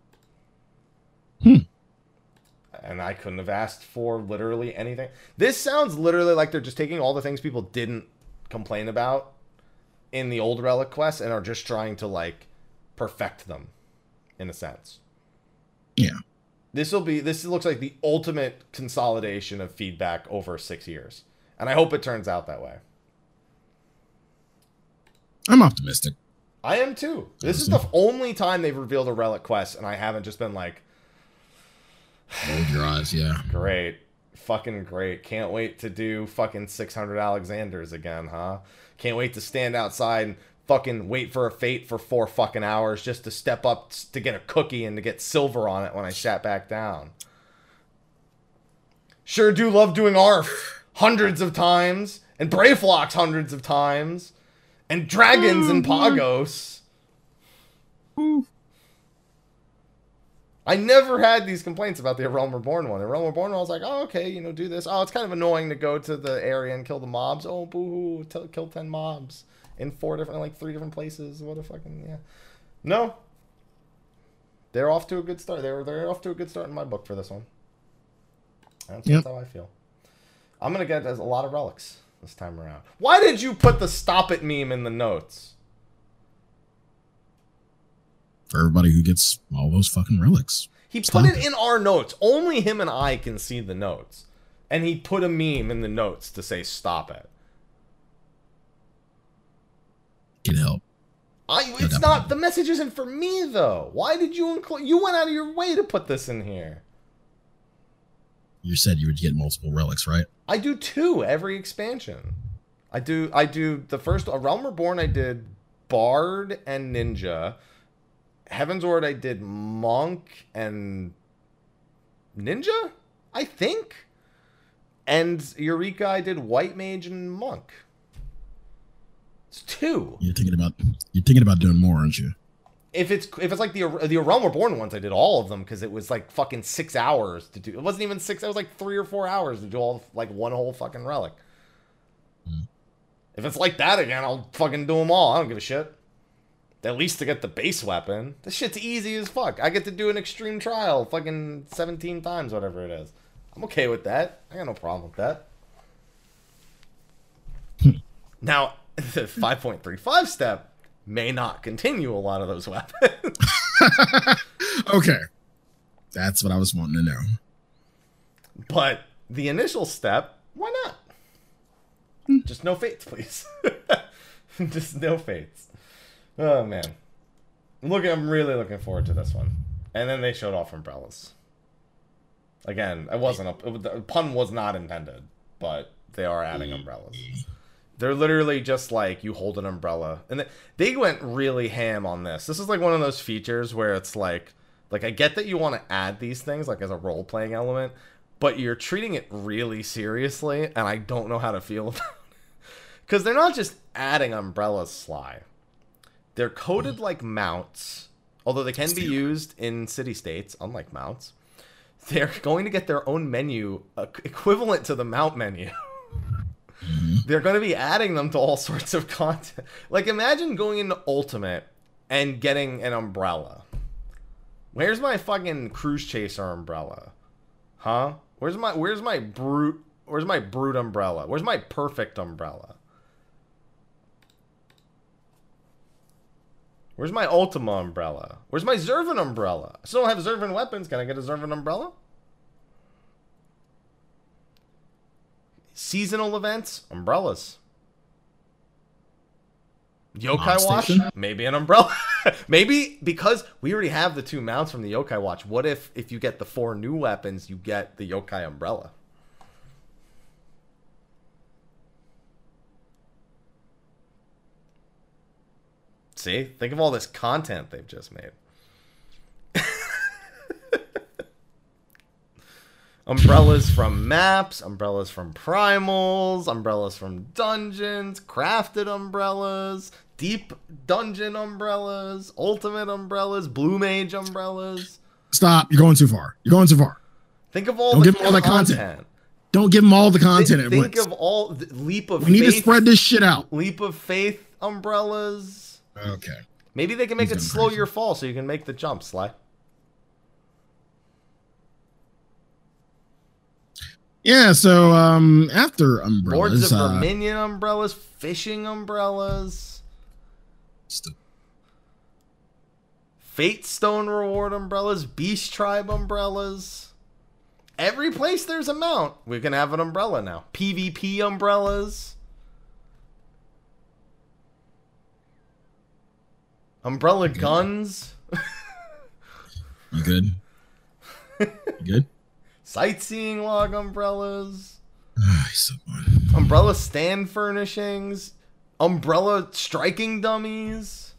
Hmm. And I couldn't have asked for literally anything. This sounds literally like they're just taking all the things people didn't complain about in the old relic quests and are just trying to like perfect them in a sense. Yeah. This will be this looks like the ultimate consolidation of feedback over 6 years. And I hope it turns out that way. I'm optimistic. I am too. This is the only time they've revealed a relic quest and I haven't just been like Hold your eyes, yeah. Great. Fucking great. Can't wait to do fucking 600 Alexanders again, huh? Can't wait to stand outside and fucking wait for a fate for four fucking hours just to step up to get a cookie and to get silver on it when I sat back down. Sure do love doing ARF hundreds of times and Brayflox hundreds of times and dragons and Pagos. I never had these complaints about the Realm Reborn one. The Realm Reborn one, I was like, oh, okay, you know, do this. Oh, it's kind of annoying to go to the area and kill the mobs. Oh, boo hoo, t- kill 10 mobs in four different, like three different places. What a fucking, yeah. No. They're off to a good start. They were, they're off to a good start in my book for this one. That's, Yep. that's how I feel. I'm going to get a lot of relics this time around. Why did you put the stop it meme in the notes? For everybody who gets all those fucking relics. He Stop put it it. in our notes. Only him and I can see the notes. And he put a meme in the notes to say stop it. Get help. I it's not the message isn't for me though. Why did you include you went out of your way to put this in here? You said you would get multiple relics, right? I do two every expansion. I do I do the first A Realm Reborn I did Bard and Ninja. Heavensward I did Monk and Ninja, I think. And Eureka I did White Mage and Monk. It's two. You're thinking about you're thinking about doing more, aren't you? If it's if it's like the the Realm Reborn ones, I did all of them because it was like fucking six hours to do. It wasn't even six. It was like three or four hours to do all like one whole fucking relic. Hmm. If it's like that again, I'll fucking do them all. I don't give a shit. At least to get the base weapon. This shit's easy as fuck. I get to do an extreme trial fucking 17 times, whatever it is. I'm okay with that. I got no problem with that. now, the 5.35 step may not continue a lot of those weapons. Okay. That's what I was wanting to know. But the initial step, why not? Hmm. Just no fates, please. Just no fates. Oh man, looking. I'm really looking forward to this one. And then they showed off umbrellas. Again, it wasn't a it, the pun was not intended, but they are adding umbrellas. They're literally just like you hold an umbrella, and they, they went really ham on this. This is like one of those features where it's like, like I get that you want to add these things like as a role playing element, but you're treating it really seriously, and I don't know how to feel about it because they're not just adding umbrellas, Sly. They're coded like mounts, although they can be used in city states, unlike mounts. They're going to get their own menu uh, equivalent to the mount menu. They're going to be adding them to all sorts of content. Like, imagine going into Ultimate and getting an umbrella. Where's my fucking cruise chaser umbrella? Huh? Where's my where's my brute where's my brute umbrella? Where's my perfect umbrella? Where's my Ultima umbrella? Where's my Zurvan umbrella? I still don't have Zurvan weapons. Can I get a Zurvan umbrella? Seasonal events, umbrellas. Yokai Watch, maybe an umbrella. maybe because we already have the two mounts from the Yokai Watch. What if if you get the four new weapons, you get the Yokai umbrella? See, think of all this content they've just made. umbrellas from maps, umbrellas from primals, umbrellas from dungeons, crafted umbrellas, deep dungeon umbrellas, ultimate umbrellas, blue mage umbrellas. Stop. You're going too far. You're going too far. Think of all Don't the give 'em all that content. content. Don't give them all the content Thi- at Think once. of all the leap of we need to spread this shit out. leap of faith umbrellas. Okay. Maybe they can make He's it slow crazy. your fall so you can make the jump, Sly. Yeah, so um after Boards umbrellas, of uh, Verminion umbrellas, fishing umbrellas. Still. Fate Stone reward umbrellas, Beast Tribe umbrellas. Every place there's a mount, we can have an umbrella now. PvP umbrellas. Umbrella guns. You good? You good? Sightseeing log umbrellas. Ah. Umbrella stand furnishings. Umbrella striking dummies.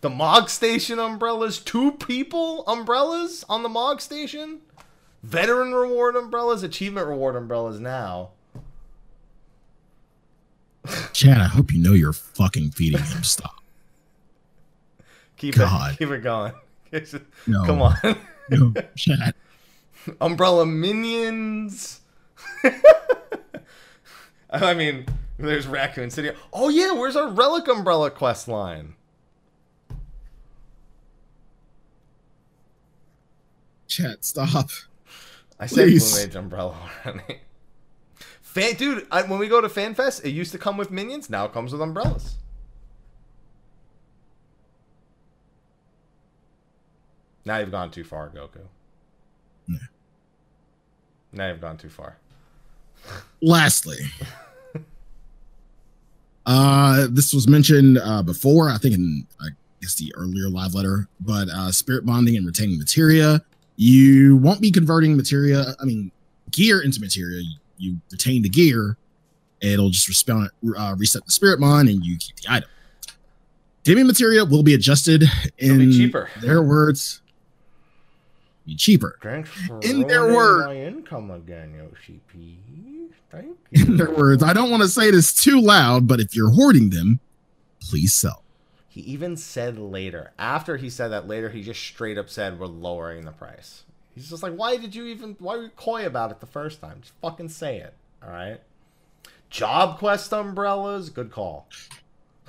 The Mog Station umbrellas. Two people umbrellas on the Mog Station. Veteran reward umbrellas. Achievement reward umbrellas now. Chad, I hope you know you're fucking feeding him. Stop. Keep God. it. Keep it going. No. Come on. No, Chad. Umbrella minions. I mean, there's Raccoon City. Oh yeah, where's our Relic Umbrella quest line? Chad, stop. I said Please. Blue Mage Umbrella already. Fan, dude, I, when we go to FanFest, it used to come with minions. Now it comes with umbrellas. Now you've gone too far, Goku. Yeah. Now you've gone too far. Lastly, uh, this was mentioned uh, before, I think in I guess the earlier live letter, but uh, spirit bonding and retaining materia. You won't be converting materia, I mean, gear into materia. You, you retain the gear, it'll just respawn, uh, reset the spirit bond, and you keep the item. Demi material will be adjusted It'll in be cheaper. In their words. Be cheaper. Thanks for In their ruining word. my income again, Yoshi P. Thank you. In their words, I don't want to say this too loud, but if you're hoarding them, please sell. He even said later, after he said that later, he just straight up said, We're lowering the price. He's just like, Why did you even, why were you coy about it the first time? Just fucking say it, alright? Job Quest umbrellas, good call.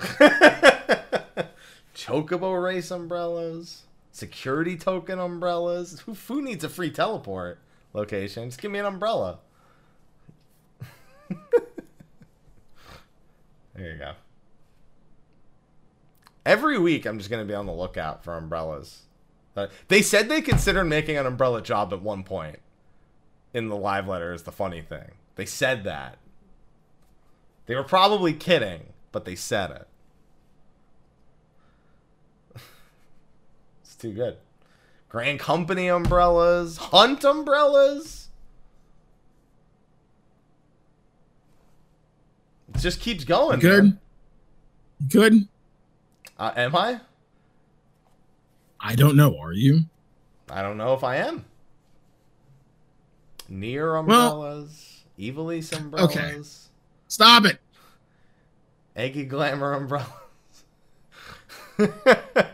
Chocobo Race umbrellas, security token umbrellas. Who, who needs a free teleport location? Just give me an umbrella. there you go. Every week, I'm just going to be on the lookout for umbrellas. Uh, they said they considered making an umbrella job at one point. In the live letter is the funny thing. They said that. They were probably kidding, but they said it. it's too good. Grand Company umbrellas, Hunt umbrellas. It just keeps going. Good. man. Good. Uh, am I? I don't know. Are you? I don't know if I am. NieR umbrellas, Evil East umbrellas, Okay. Stop it. Eggy Glamour umbrellas.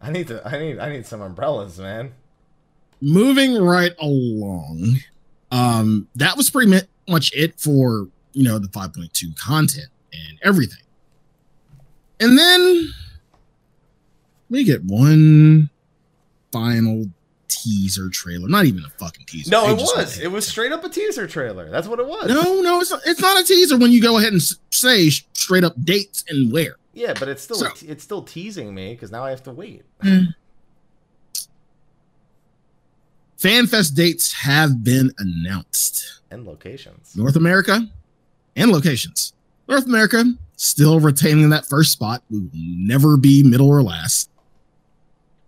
I need to. I need. I need some umbrellas, man. Moving right along. Um, that was pretty much it for you know the 5.2 content and everything. And then we get one final teaser trailer. Not even a fucking teaser. No, it was. It was straight up a teaser trailer. That's what it was. No, no, it's not, it's not a teaser when you go ahead and say straight up dates and where. Yeah, but it's still So- it's still teasing me because now I have to wait. Hmm. FanFest dates have been announced. And locations. North America and locations. North America still retaining that first spot. We will never be middle or last.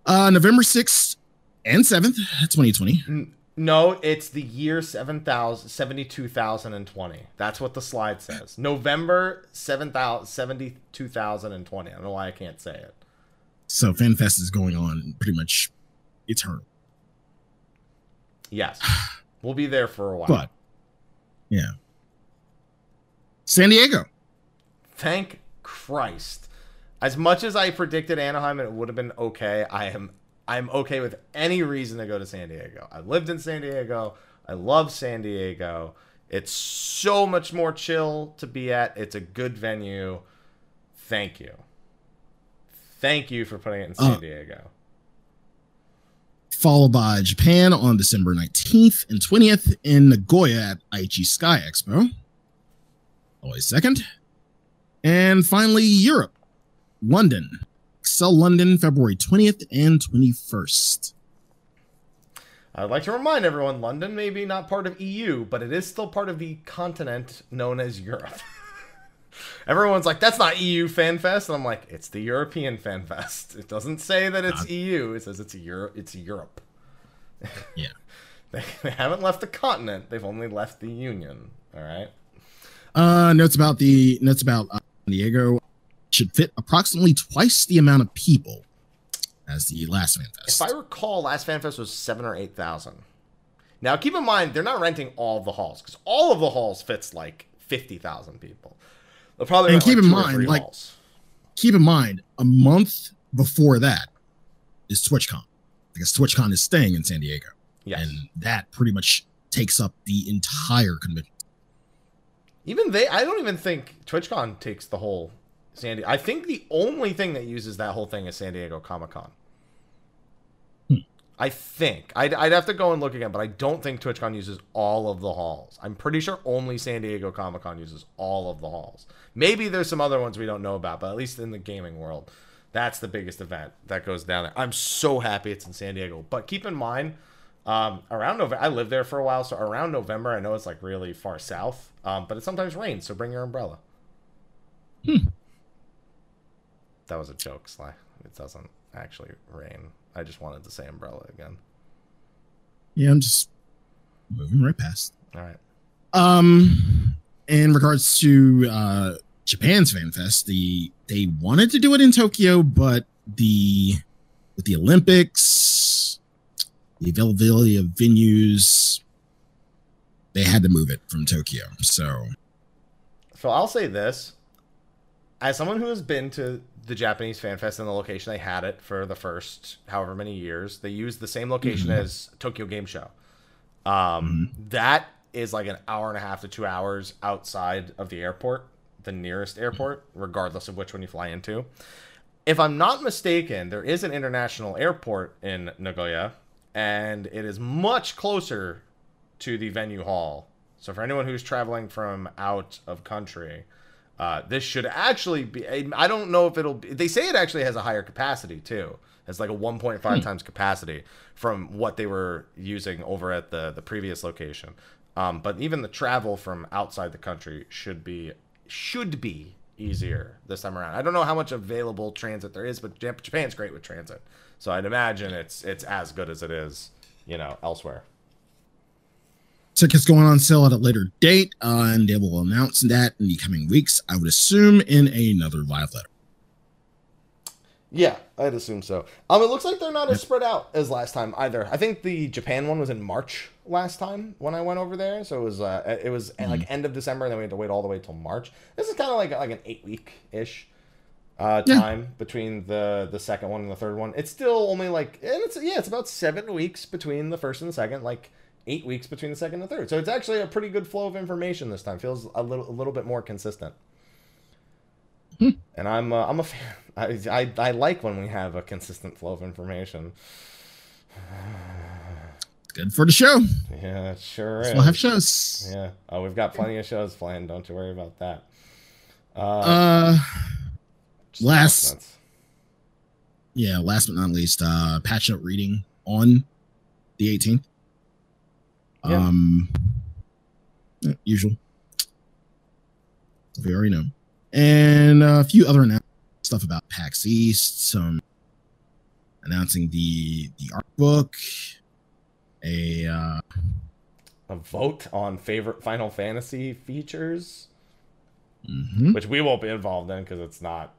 Uh, November 6th and 7th, 2020. N- No, it's the year 7,000 72,020. That's what the slide says. November 7,000 72,020. I don't know why I can't say it. So FanFest is going on pretty much eternal. Yes. We'll be there for a while. But yeah. San Diego. Thank Christ. As much as I predicted Anaheim and it would have been okay, I am I'm okay with any reason to go to San Diego. I lived in San Diego. I love San Diego. It's so much more chill to be at. It's a good venue. Thank you. Thank you for putting it in San Uh, Diego. Followed by Japan on December 19th and 20th in Nagoya at Aichi Sky Expo. Always second. And finally, Europe, London, Excel London, February 20th and 21st. I'd like to remind everyone London may be not part of EU, but it is still part of the continent known as Europe. Everyone's like, that's not EU Fan Fest. And I'm like, it's the European Fan Fest. It doesn't say that it's EU, it says it's Euro- it's Europe. Yeah. They, they haven't left the continent, they've only left the Union. All right. Uh, notes about the notes about uh, San Diego should fit approximately twice the amount of people as the last Fan If I recall, last Fan Fest was seven or eight thousand. Now, keep in mind they're not renting all of the halls because all of the halls fits like fifty thousand people. They'll probably And keep like, in mind, like- halls. Keep in mind, a month before that is TwitchCon because TwitchCon is staying in San Diego, Yes. and that pretty much takes up the entire convention. Even they, I don't even think TwitchCon takes the whole San Diego. I think the only thing that uses that whole thing is San Diego Comic Con. Hmm. I think I'd, I'd have to go and look again, but I don't think TwitchCon uses all of the halls. I'm pretty sure only San Diego Comic Con uses all of the halls. Maybe there's some other ones we don't know about, but at least in the gaming world, that's the biggest event that goes down there. I'm so happy it's in San Diego, but keep in mind, um, around November, I lived there for a while, so around November, I know it's like really far south, um, but it sometimes rains, so bring your umbrella. That was a joke, Sly. It doesn't actually rain. I just wanted to say umbrella again. Yeah, I'm just moving right past. All right. Um, in regards to uh Japan's Fan Fest, the they wanted to do it in Tokyo, but the with the Olympics, the availability of venues, they had to move it from Tokyo. So So I'll say this. As someone who has been to the Japanese Fan Fest and the location they had it for the first however many years, they used the same location as Tokyo Game Show. Um, that is like an hour and a half to two hours outside of the airport, the nearest airport, regardless of which one you fly into. If I'm not mistaken, there is an international airport in Nagoya, and it is much closer to the venue hall. So for anyone who's traveling from out of country, uh, this should actually be. I don't know if it'll. Be, they say it actually has a higher capacity too. It's like a 1.5 times capacity from what they were using over at the the previous location. Um, but even the travel from outside the country should be should be easier this time around. I don't know how much available transit there is, but Japan's great with transit, so I'd imagine it's it's as good as it is, you know, elsewhere. Tickets going on sale at a later date, uh, and they will announce that in the coming weeks. I would assume in another live letter. Yeah, I'd assume so. Um, it looks like they're not as spread out as last time either. I think the Japan one was in March last time when I went over there, so it was uh, it was uh, like end of December, and then we had to wait all the way till March. This is kind of like like an eight week ish uh, Yeah. time between the the second one and the third one. It's still only like and it's yeah, it's about seven weeks between the first and the second, like eight weeks between the second and third. So it's actually a pretty good flow of information this time. Feels a little a little bit more consistent. And I'm uh, I'm a fan. I, I I like when we have a consistent flow of information. Good for the show. Yeah, it sure. We'll have shows. Yeah. Oh, we've got plenty of shows planned. Don't you worry about that. Uh, Uh, last- yeah. Last but not least, uh, patch note reading on the 18th. Yeah. Um, yeah, usual. We already know, and a few other annou- stuff about PAX East. Some announcing the the art book. A uh, a vote on favorite Final Fantasy features, mhm. which we won't be involved in because it's not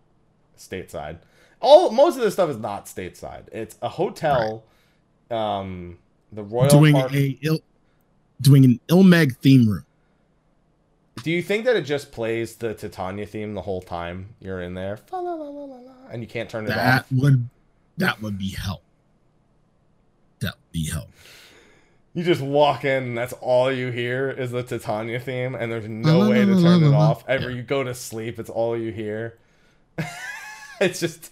stateside. All most of this stuff is not stateside. It's a hotel, um, the Royal doing Park. a il- doing an Il Mheg theme room. Do you think that it just plays the Titania theme the whole time you're in there, and you can't turn it That off? would that would be hell. That would be hell. You just walk in, and that's all you hear is the Titania theme, and there's no way to turn it off. Ever Yeah. you go to sleep, it's all you hear. it's just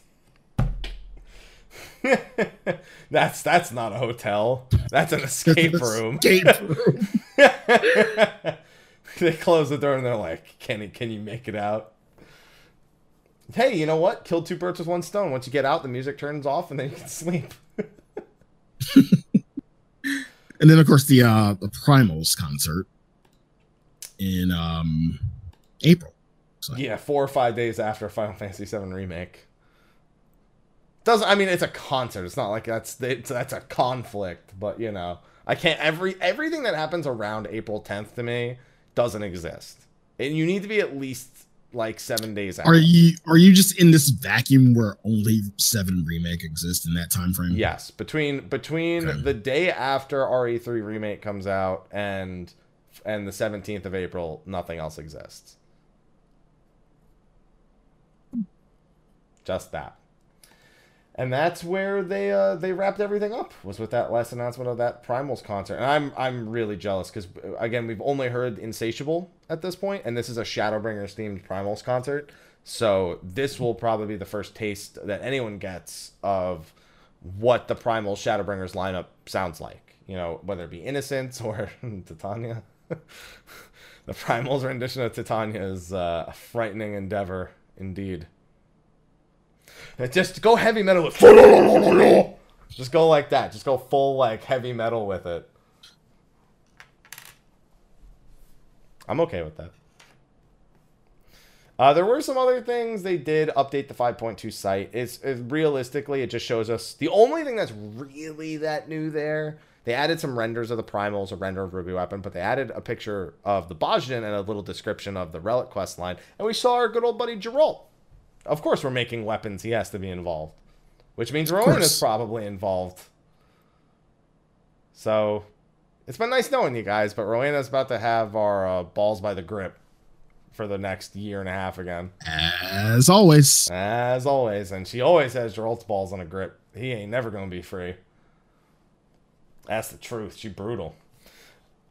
that's that's not a hotel. That's an escape room. Escape room. they close the door and they're like, "Can you can you make it out?" Hey, you know what? Kill two birds with one stone. Once you get out, the music turns off, and then you can sleep. And then of course the uh the Primals concert in um April. So Yeah, four or five days after Final Fantasy VII remake. Doesn't I mean it's a concert. It's not like that's it's, that's a conflict, but you know I can't every everything that happens around April 10th to me doesn't exist, and you need to be at least like seven days out. Are you are you just in this vacuum where only seven remake exists in that time frame? Yes, between between Okay. the day after RE3 remake comes out and and the 17th of April, nothing else exists. Just that. And that's where they uh, they wrapped everything up was with that last announcement of that Primals concert. And I'm I'm really jealous because again we've only heard Insatiable at this point, and this is a Shadowbringers themed Primals concert. So this will probably be the first taste that anyone gets of what the Primal Shadowbringers lineup sounds like. You know, whether it be Innocence or Titania. the Primal's rendition of Titania is uh, a frightening endeavor indeed. Just go heavy metal with Just go like that. Just go full like heavy metal with it. I'm okay with that. Uh, there were some other things they did update the 5.2 site. It's, it's realistically it just shows us the only thing that's really that new there. They added some renders of the primals, a render of Ruby Weapon, but they added a picture of the Bajin and a little description of the Relic quest line, and we saw our good old buddy Gerolt. Of course, we're making weapons. He has to be involved, which means Rowan is probably involved. So, it's been nice knowing you guys, but Rowena's about to have our uh, balls by the grip for the next year and a half again. As always. As always, and she always has Gerolt's balls on a grip. He ain't never gonna be free. That's the truth. She brutal.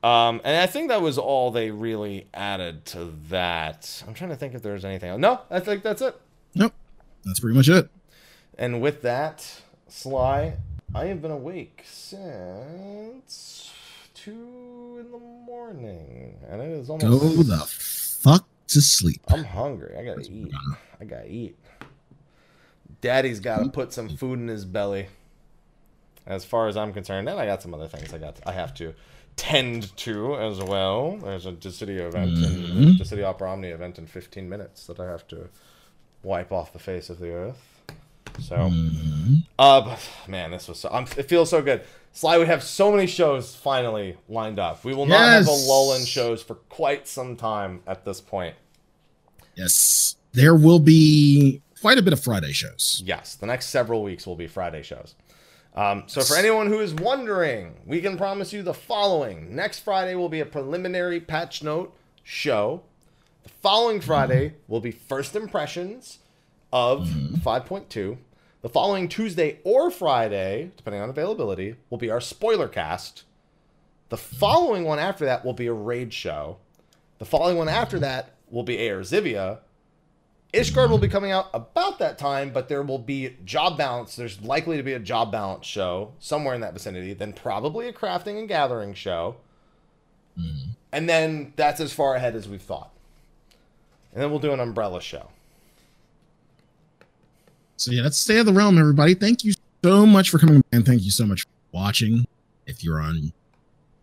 Um, and I think that was all they really added to that. I'm trying to think if there's anything else. No, I think that's it. Nope. That's pretty much it. And with that, Sly, I have been awake since two in the morning, and it is almost. Go the fuck to sleep. I'm hungry. I gotta eat. I gotta eat. Daddy's gotta put some food in his belly. As far as I'm concerned, and I got some other things I got. I have to tend to as well. There's a Dissidia event, and mm-hmm. Dissidia Opera Omnia event in 15 minutes that I have to wipe off the face of the earth. So, uh, but, man, this was so. I'm, it feels so good. Sly, we have so many shows finally lined up. We will not have a lull in shows for quite some time at this point. Yes. There will be quite a bit of Friday shows. Yes, the next several weeks will be Friday shows. Um, so, for anyone who is wondering, we can promise you the following. Next Friday will be a preliminary patch note show. The following Friday will be first impressions of mm-hmm. 5.2. The following Tuesday or Friday, depending on availability, will be our spoiler cast. The following one after that will be a raid show. The following one after that will be Air Zivia. Ishgard will be coming out about that time, but there will be job balance. There's likely to be a job balance show somewhere in that vicinity. Then probably a crafting and gathering show. Mm-hmm. And then that's as far ahead as we've thought. And then we'll do an umbrella show. So yeah, that's Stay of the Realm, everybody. Thank you so much for coming and thank you so much for watching. If you're on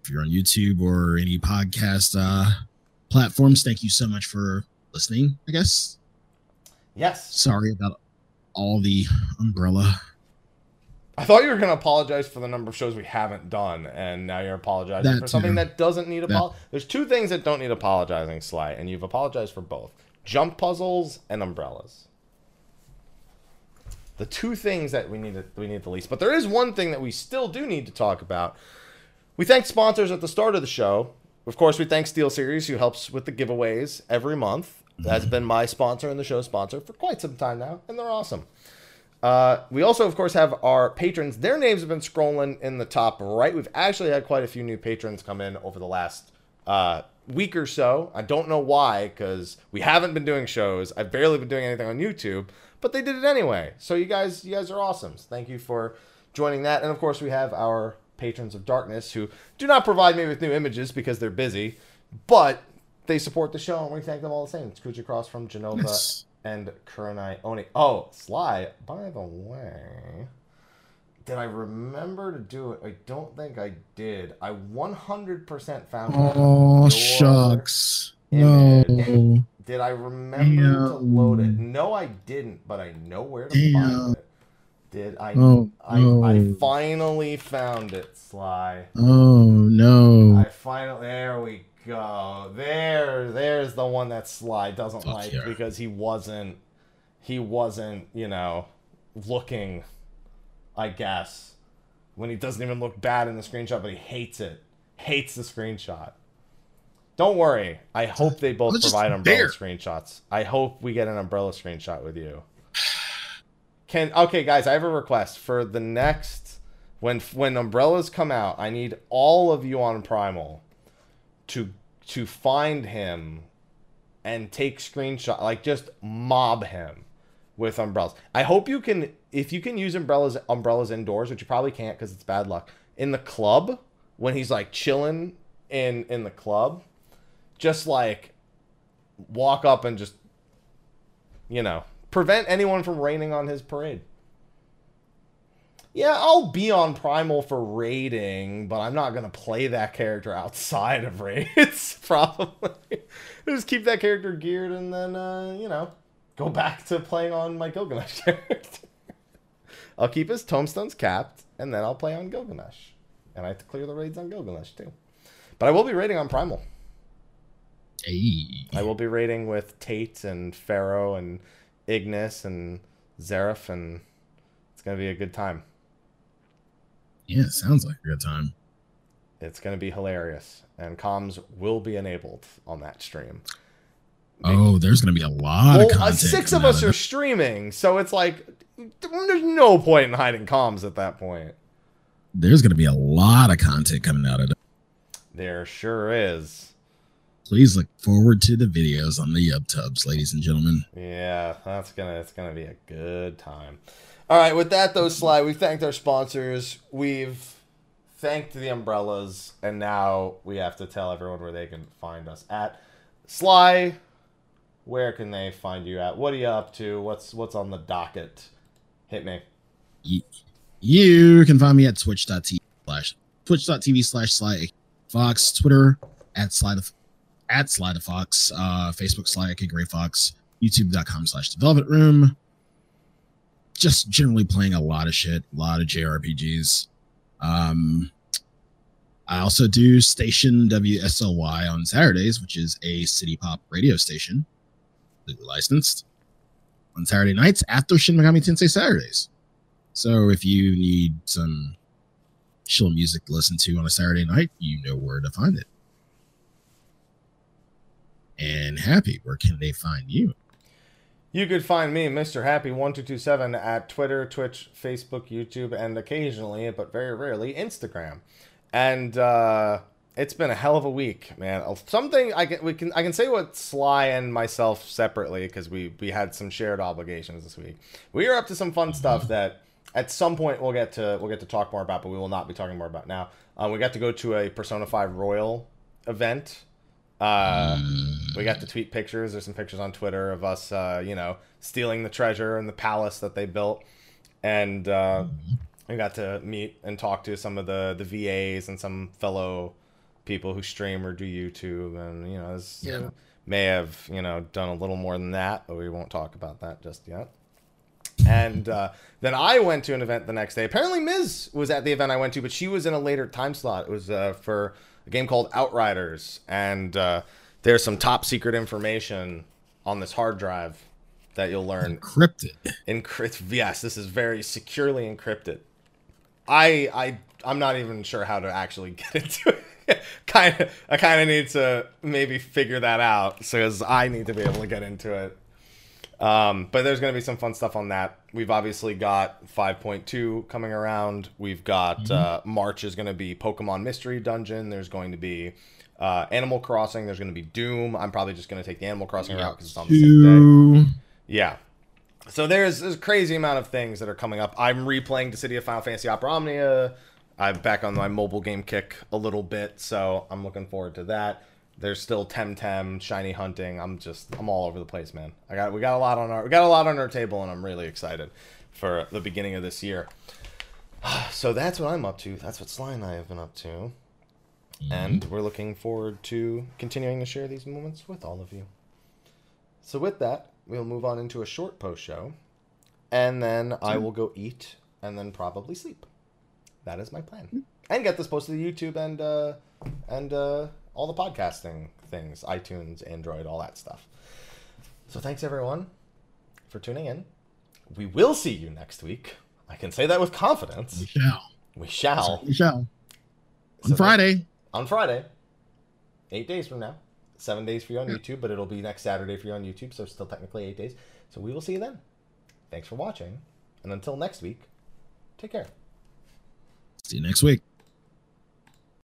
if you're on YouTube or any podcast uh platforms, thank you so much for listening, I guess. Yes. Sorry about all the umbrella. I thought you were going to apologize for the number of shows we haven't done, and now you're apologizing That for something that doesn't need apology. There's two things that don't need apologizing, Sly, and you've apologized for both jump puzzles and umbrellas. The two things that we need to, we need the least. But there is one thing that we still do need to talk about. We thank sponsors at the start of the show. Of course, we thank SteelSeries, who helps with the giveaways every month. That's been my sponsor and the show sponsor for quite some time now, and they're awesome. Uh, we also, of course, have our patrons. Their names have been scrolling in the top right. We've actually had quite a few new patrons come in over the last uh, week or so. I don't know why, because we haven't been doing shows. I've barely been doing anything on YouTube, but they did it anyway. So you guys, you guys are awesome. Thank you for joining that. And of course, we have our patrons of darkness who do not provide me with new images because they're busy, but they support the show, and we thank them all the same. It's Kuja Cross from Genova Yes. and Kurenai Oni. Oh, Sly, by the way, did I remember to do it? I don't think I did. I 100% found it. Oh your shucks. No. image. Did I remember to load it? No, I didn't, but I know where to Damn. find it. Did I? Oh, I, I finally found it, Sly. Oh no. I finally there we go. There there's the one that Sly doesn't Fuck like yeah. because he wasn't he wasn't, you know, looking I guess when he doesn't even look bad in the screenshot but he hates it. Hates the screenshot. Don't worry. I hope they both provide umbrella there. screenshots. I hope we get an umbrella screenshot with you. Can okay, guys, I have a request for the next when when umbrellas come out. I need all of you on Primal to to find him and take screenshot, like just mob him with umbrellas. I hope you can if you can use umbrellas umbrellas indoors, which you probably can't because it's bad luck. In the club when he's like chilling in in the club, just like walk up and just you know prevent anyone from raining on his parade. Yeah, I'll be on Primal for raiding, but I'm not gonna play that character outside of raids. Probably just keep that character geared and then uh, you know go back to playing on my Gilgamesh character. I'll keep his tombstones capped, and then I'll play on Gilgamesh, and I have to clear the raids on Gilgamesh too. But I will be raiding on Primal. Hey. I will be raiding with Tate and Pharaoh and Ignis and Zareth, and it's gonna be a good time. Yeah, sounds like a good time. It's gonna be hilarious, and comms will be enabled on that stream. Oh, there's gonna be a lot Well, of uh, content. six of us are streaming, so it's like there's no point in hiding comms at that point. There's gonna be a lot of content coming out of it. There sure is. Please look forward to the videos on the UpTubs, ladies and gentlemen. Yeah, that's gonna it's gonna be a good time. All right, with that though, Sly, we've thanked our sponsors. We've thanked the umbrellas, and now we have to tell everyone where they can find us at. Sly, where can they find you at? What are you up to? What's what's on the docket? Hit me. You can find me at twitch.tv slash twitch.tv slash Sly Fox, Twitter at Slide of at Slide of Fox, uh, Facebook Sly Gray Fox, YouTube.com slash development room. Just generally playing a lot of shit, a lot of JRPGs. Um I also do station WSLY on Saturdays, which is a city pop radio station, licensed, on Saturday nights after Shin Megami Tensei Saturdays. So if you need some chill music to listen to on a Saturday night, you know where to find it. And happy, where can they find you? You could find me, Mr. Happy1227, at Twitter, Twitch, Facebook, YouTube, and occasionally, but very rarely, Instagram. And uh, it's been a hell of a week, man. Something I can we can I can say what Sly and myself separately because we we had some shared obligations this week. We are up to some fun stuff that at some point we'll get to we'll get to talk more about, but we will not be talking more about now. Um, we got to go to a Persona Five Royal event. Uh, we got to tweet pictures. There's some pictures on Twitter of us, uh, you know, stealing the treasure and the palace that they built, and uh, we got to meet and talk to some of the the VAs and some fellow people who stream or do YouTube, and you know, this, Yeah. may have you know done a little more than that, but we won't talk about that just yet. And uh, then I went to an event the next day. Apparently, Miz was at the event I went to, but she was in a later time slot. It was uh, for a game called Outriders, and uh, there's some top secret information on this hard drive that you'll learn Encrypted. encrypt yes this is very securely encrypted i i i'm not even sure how to actually get into it kind of i kind of need to maybe figure that out so as i need to be able to get into it um, but there's going to be some fun stuff on that. We've obviously got 5.2 coming around. We've got uh, March is going to be Pokemon Mystery Dungeon. There's going to be uh, Animal Crossing. There's going to be Doom. I'm probably just going to take the Animal Crossing route because it's on the same day. Yeah. So there's, there's a crazy amount of things that are coming up. I'm replaying the Dissidia Final Fantasy Opera Omnia. I'm back on my mobile game kick a little bit, so I'm looking forward to that. There's still Temtem, shiny hunting. I'm just I'm all over the place, man. I got we got a lot on our we got a lot on our table, and I'm really excited for the beginning of this year. So that's what I'm up to. That's what Sly and I have been up to. And mm-hmm. we're looking forward to continuing to share these moments with all of you. So with that, we'll move on into a short post show, and then I will go eat and then probably sleep. That is my plan, and get this posted to YouTube and uh, and uh, all the podcasting things, iTunes, Android, all that stuff. So thanks everyone for tuning in. We will see you next week. I can say that with confidence. We shall. We shall We shall. So On Friday. on Friday, eight days from now. Seven days for you on YouTube, but it'll be next Saturday for you on YouTube, so still technically eight days. So we will see you then. Thanks for watching, and until next week, take care. See you next week.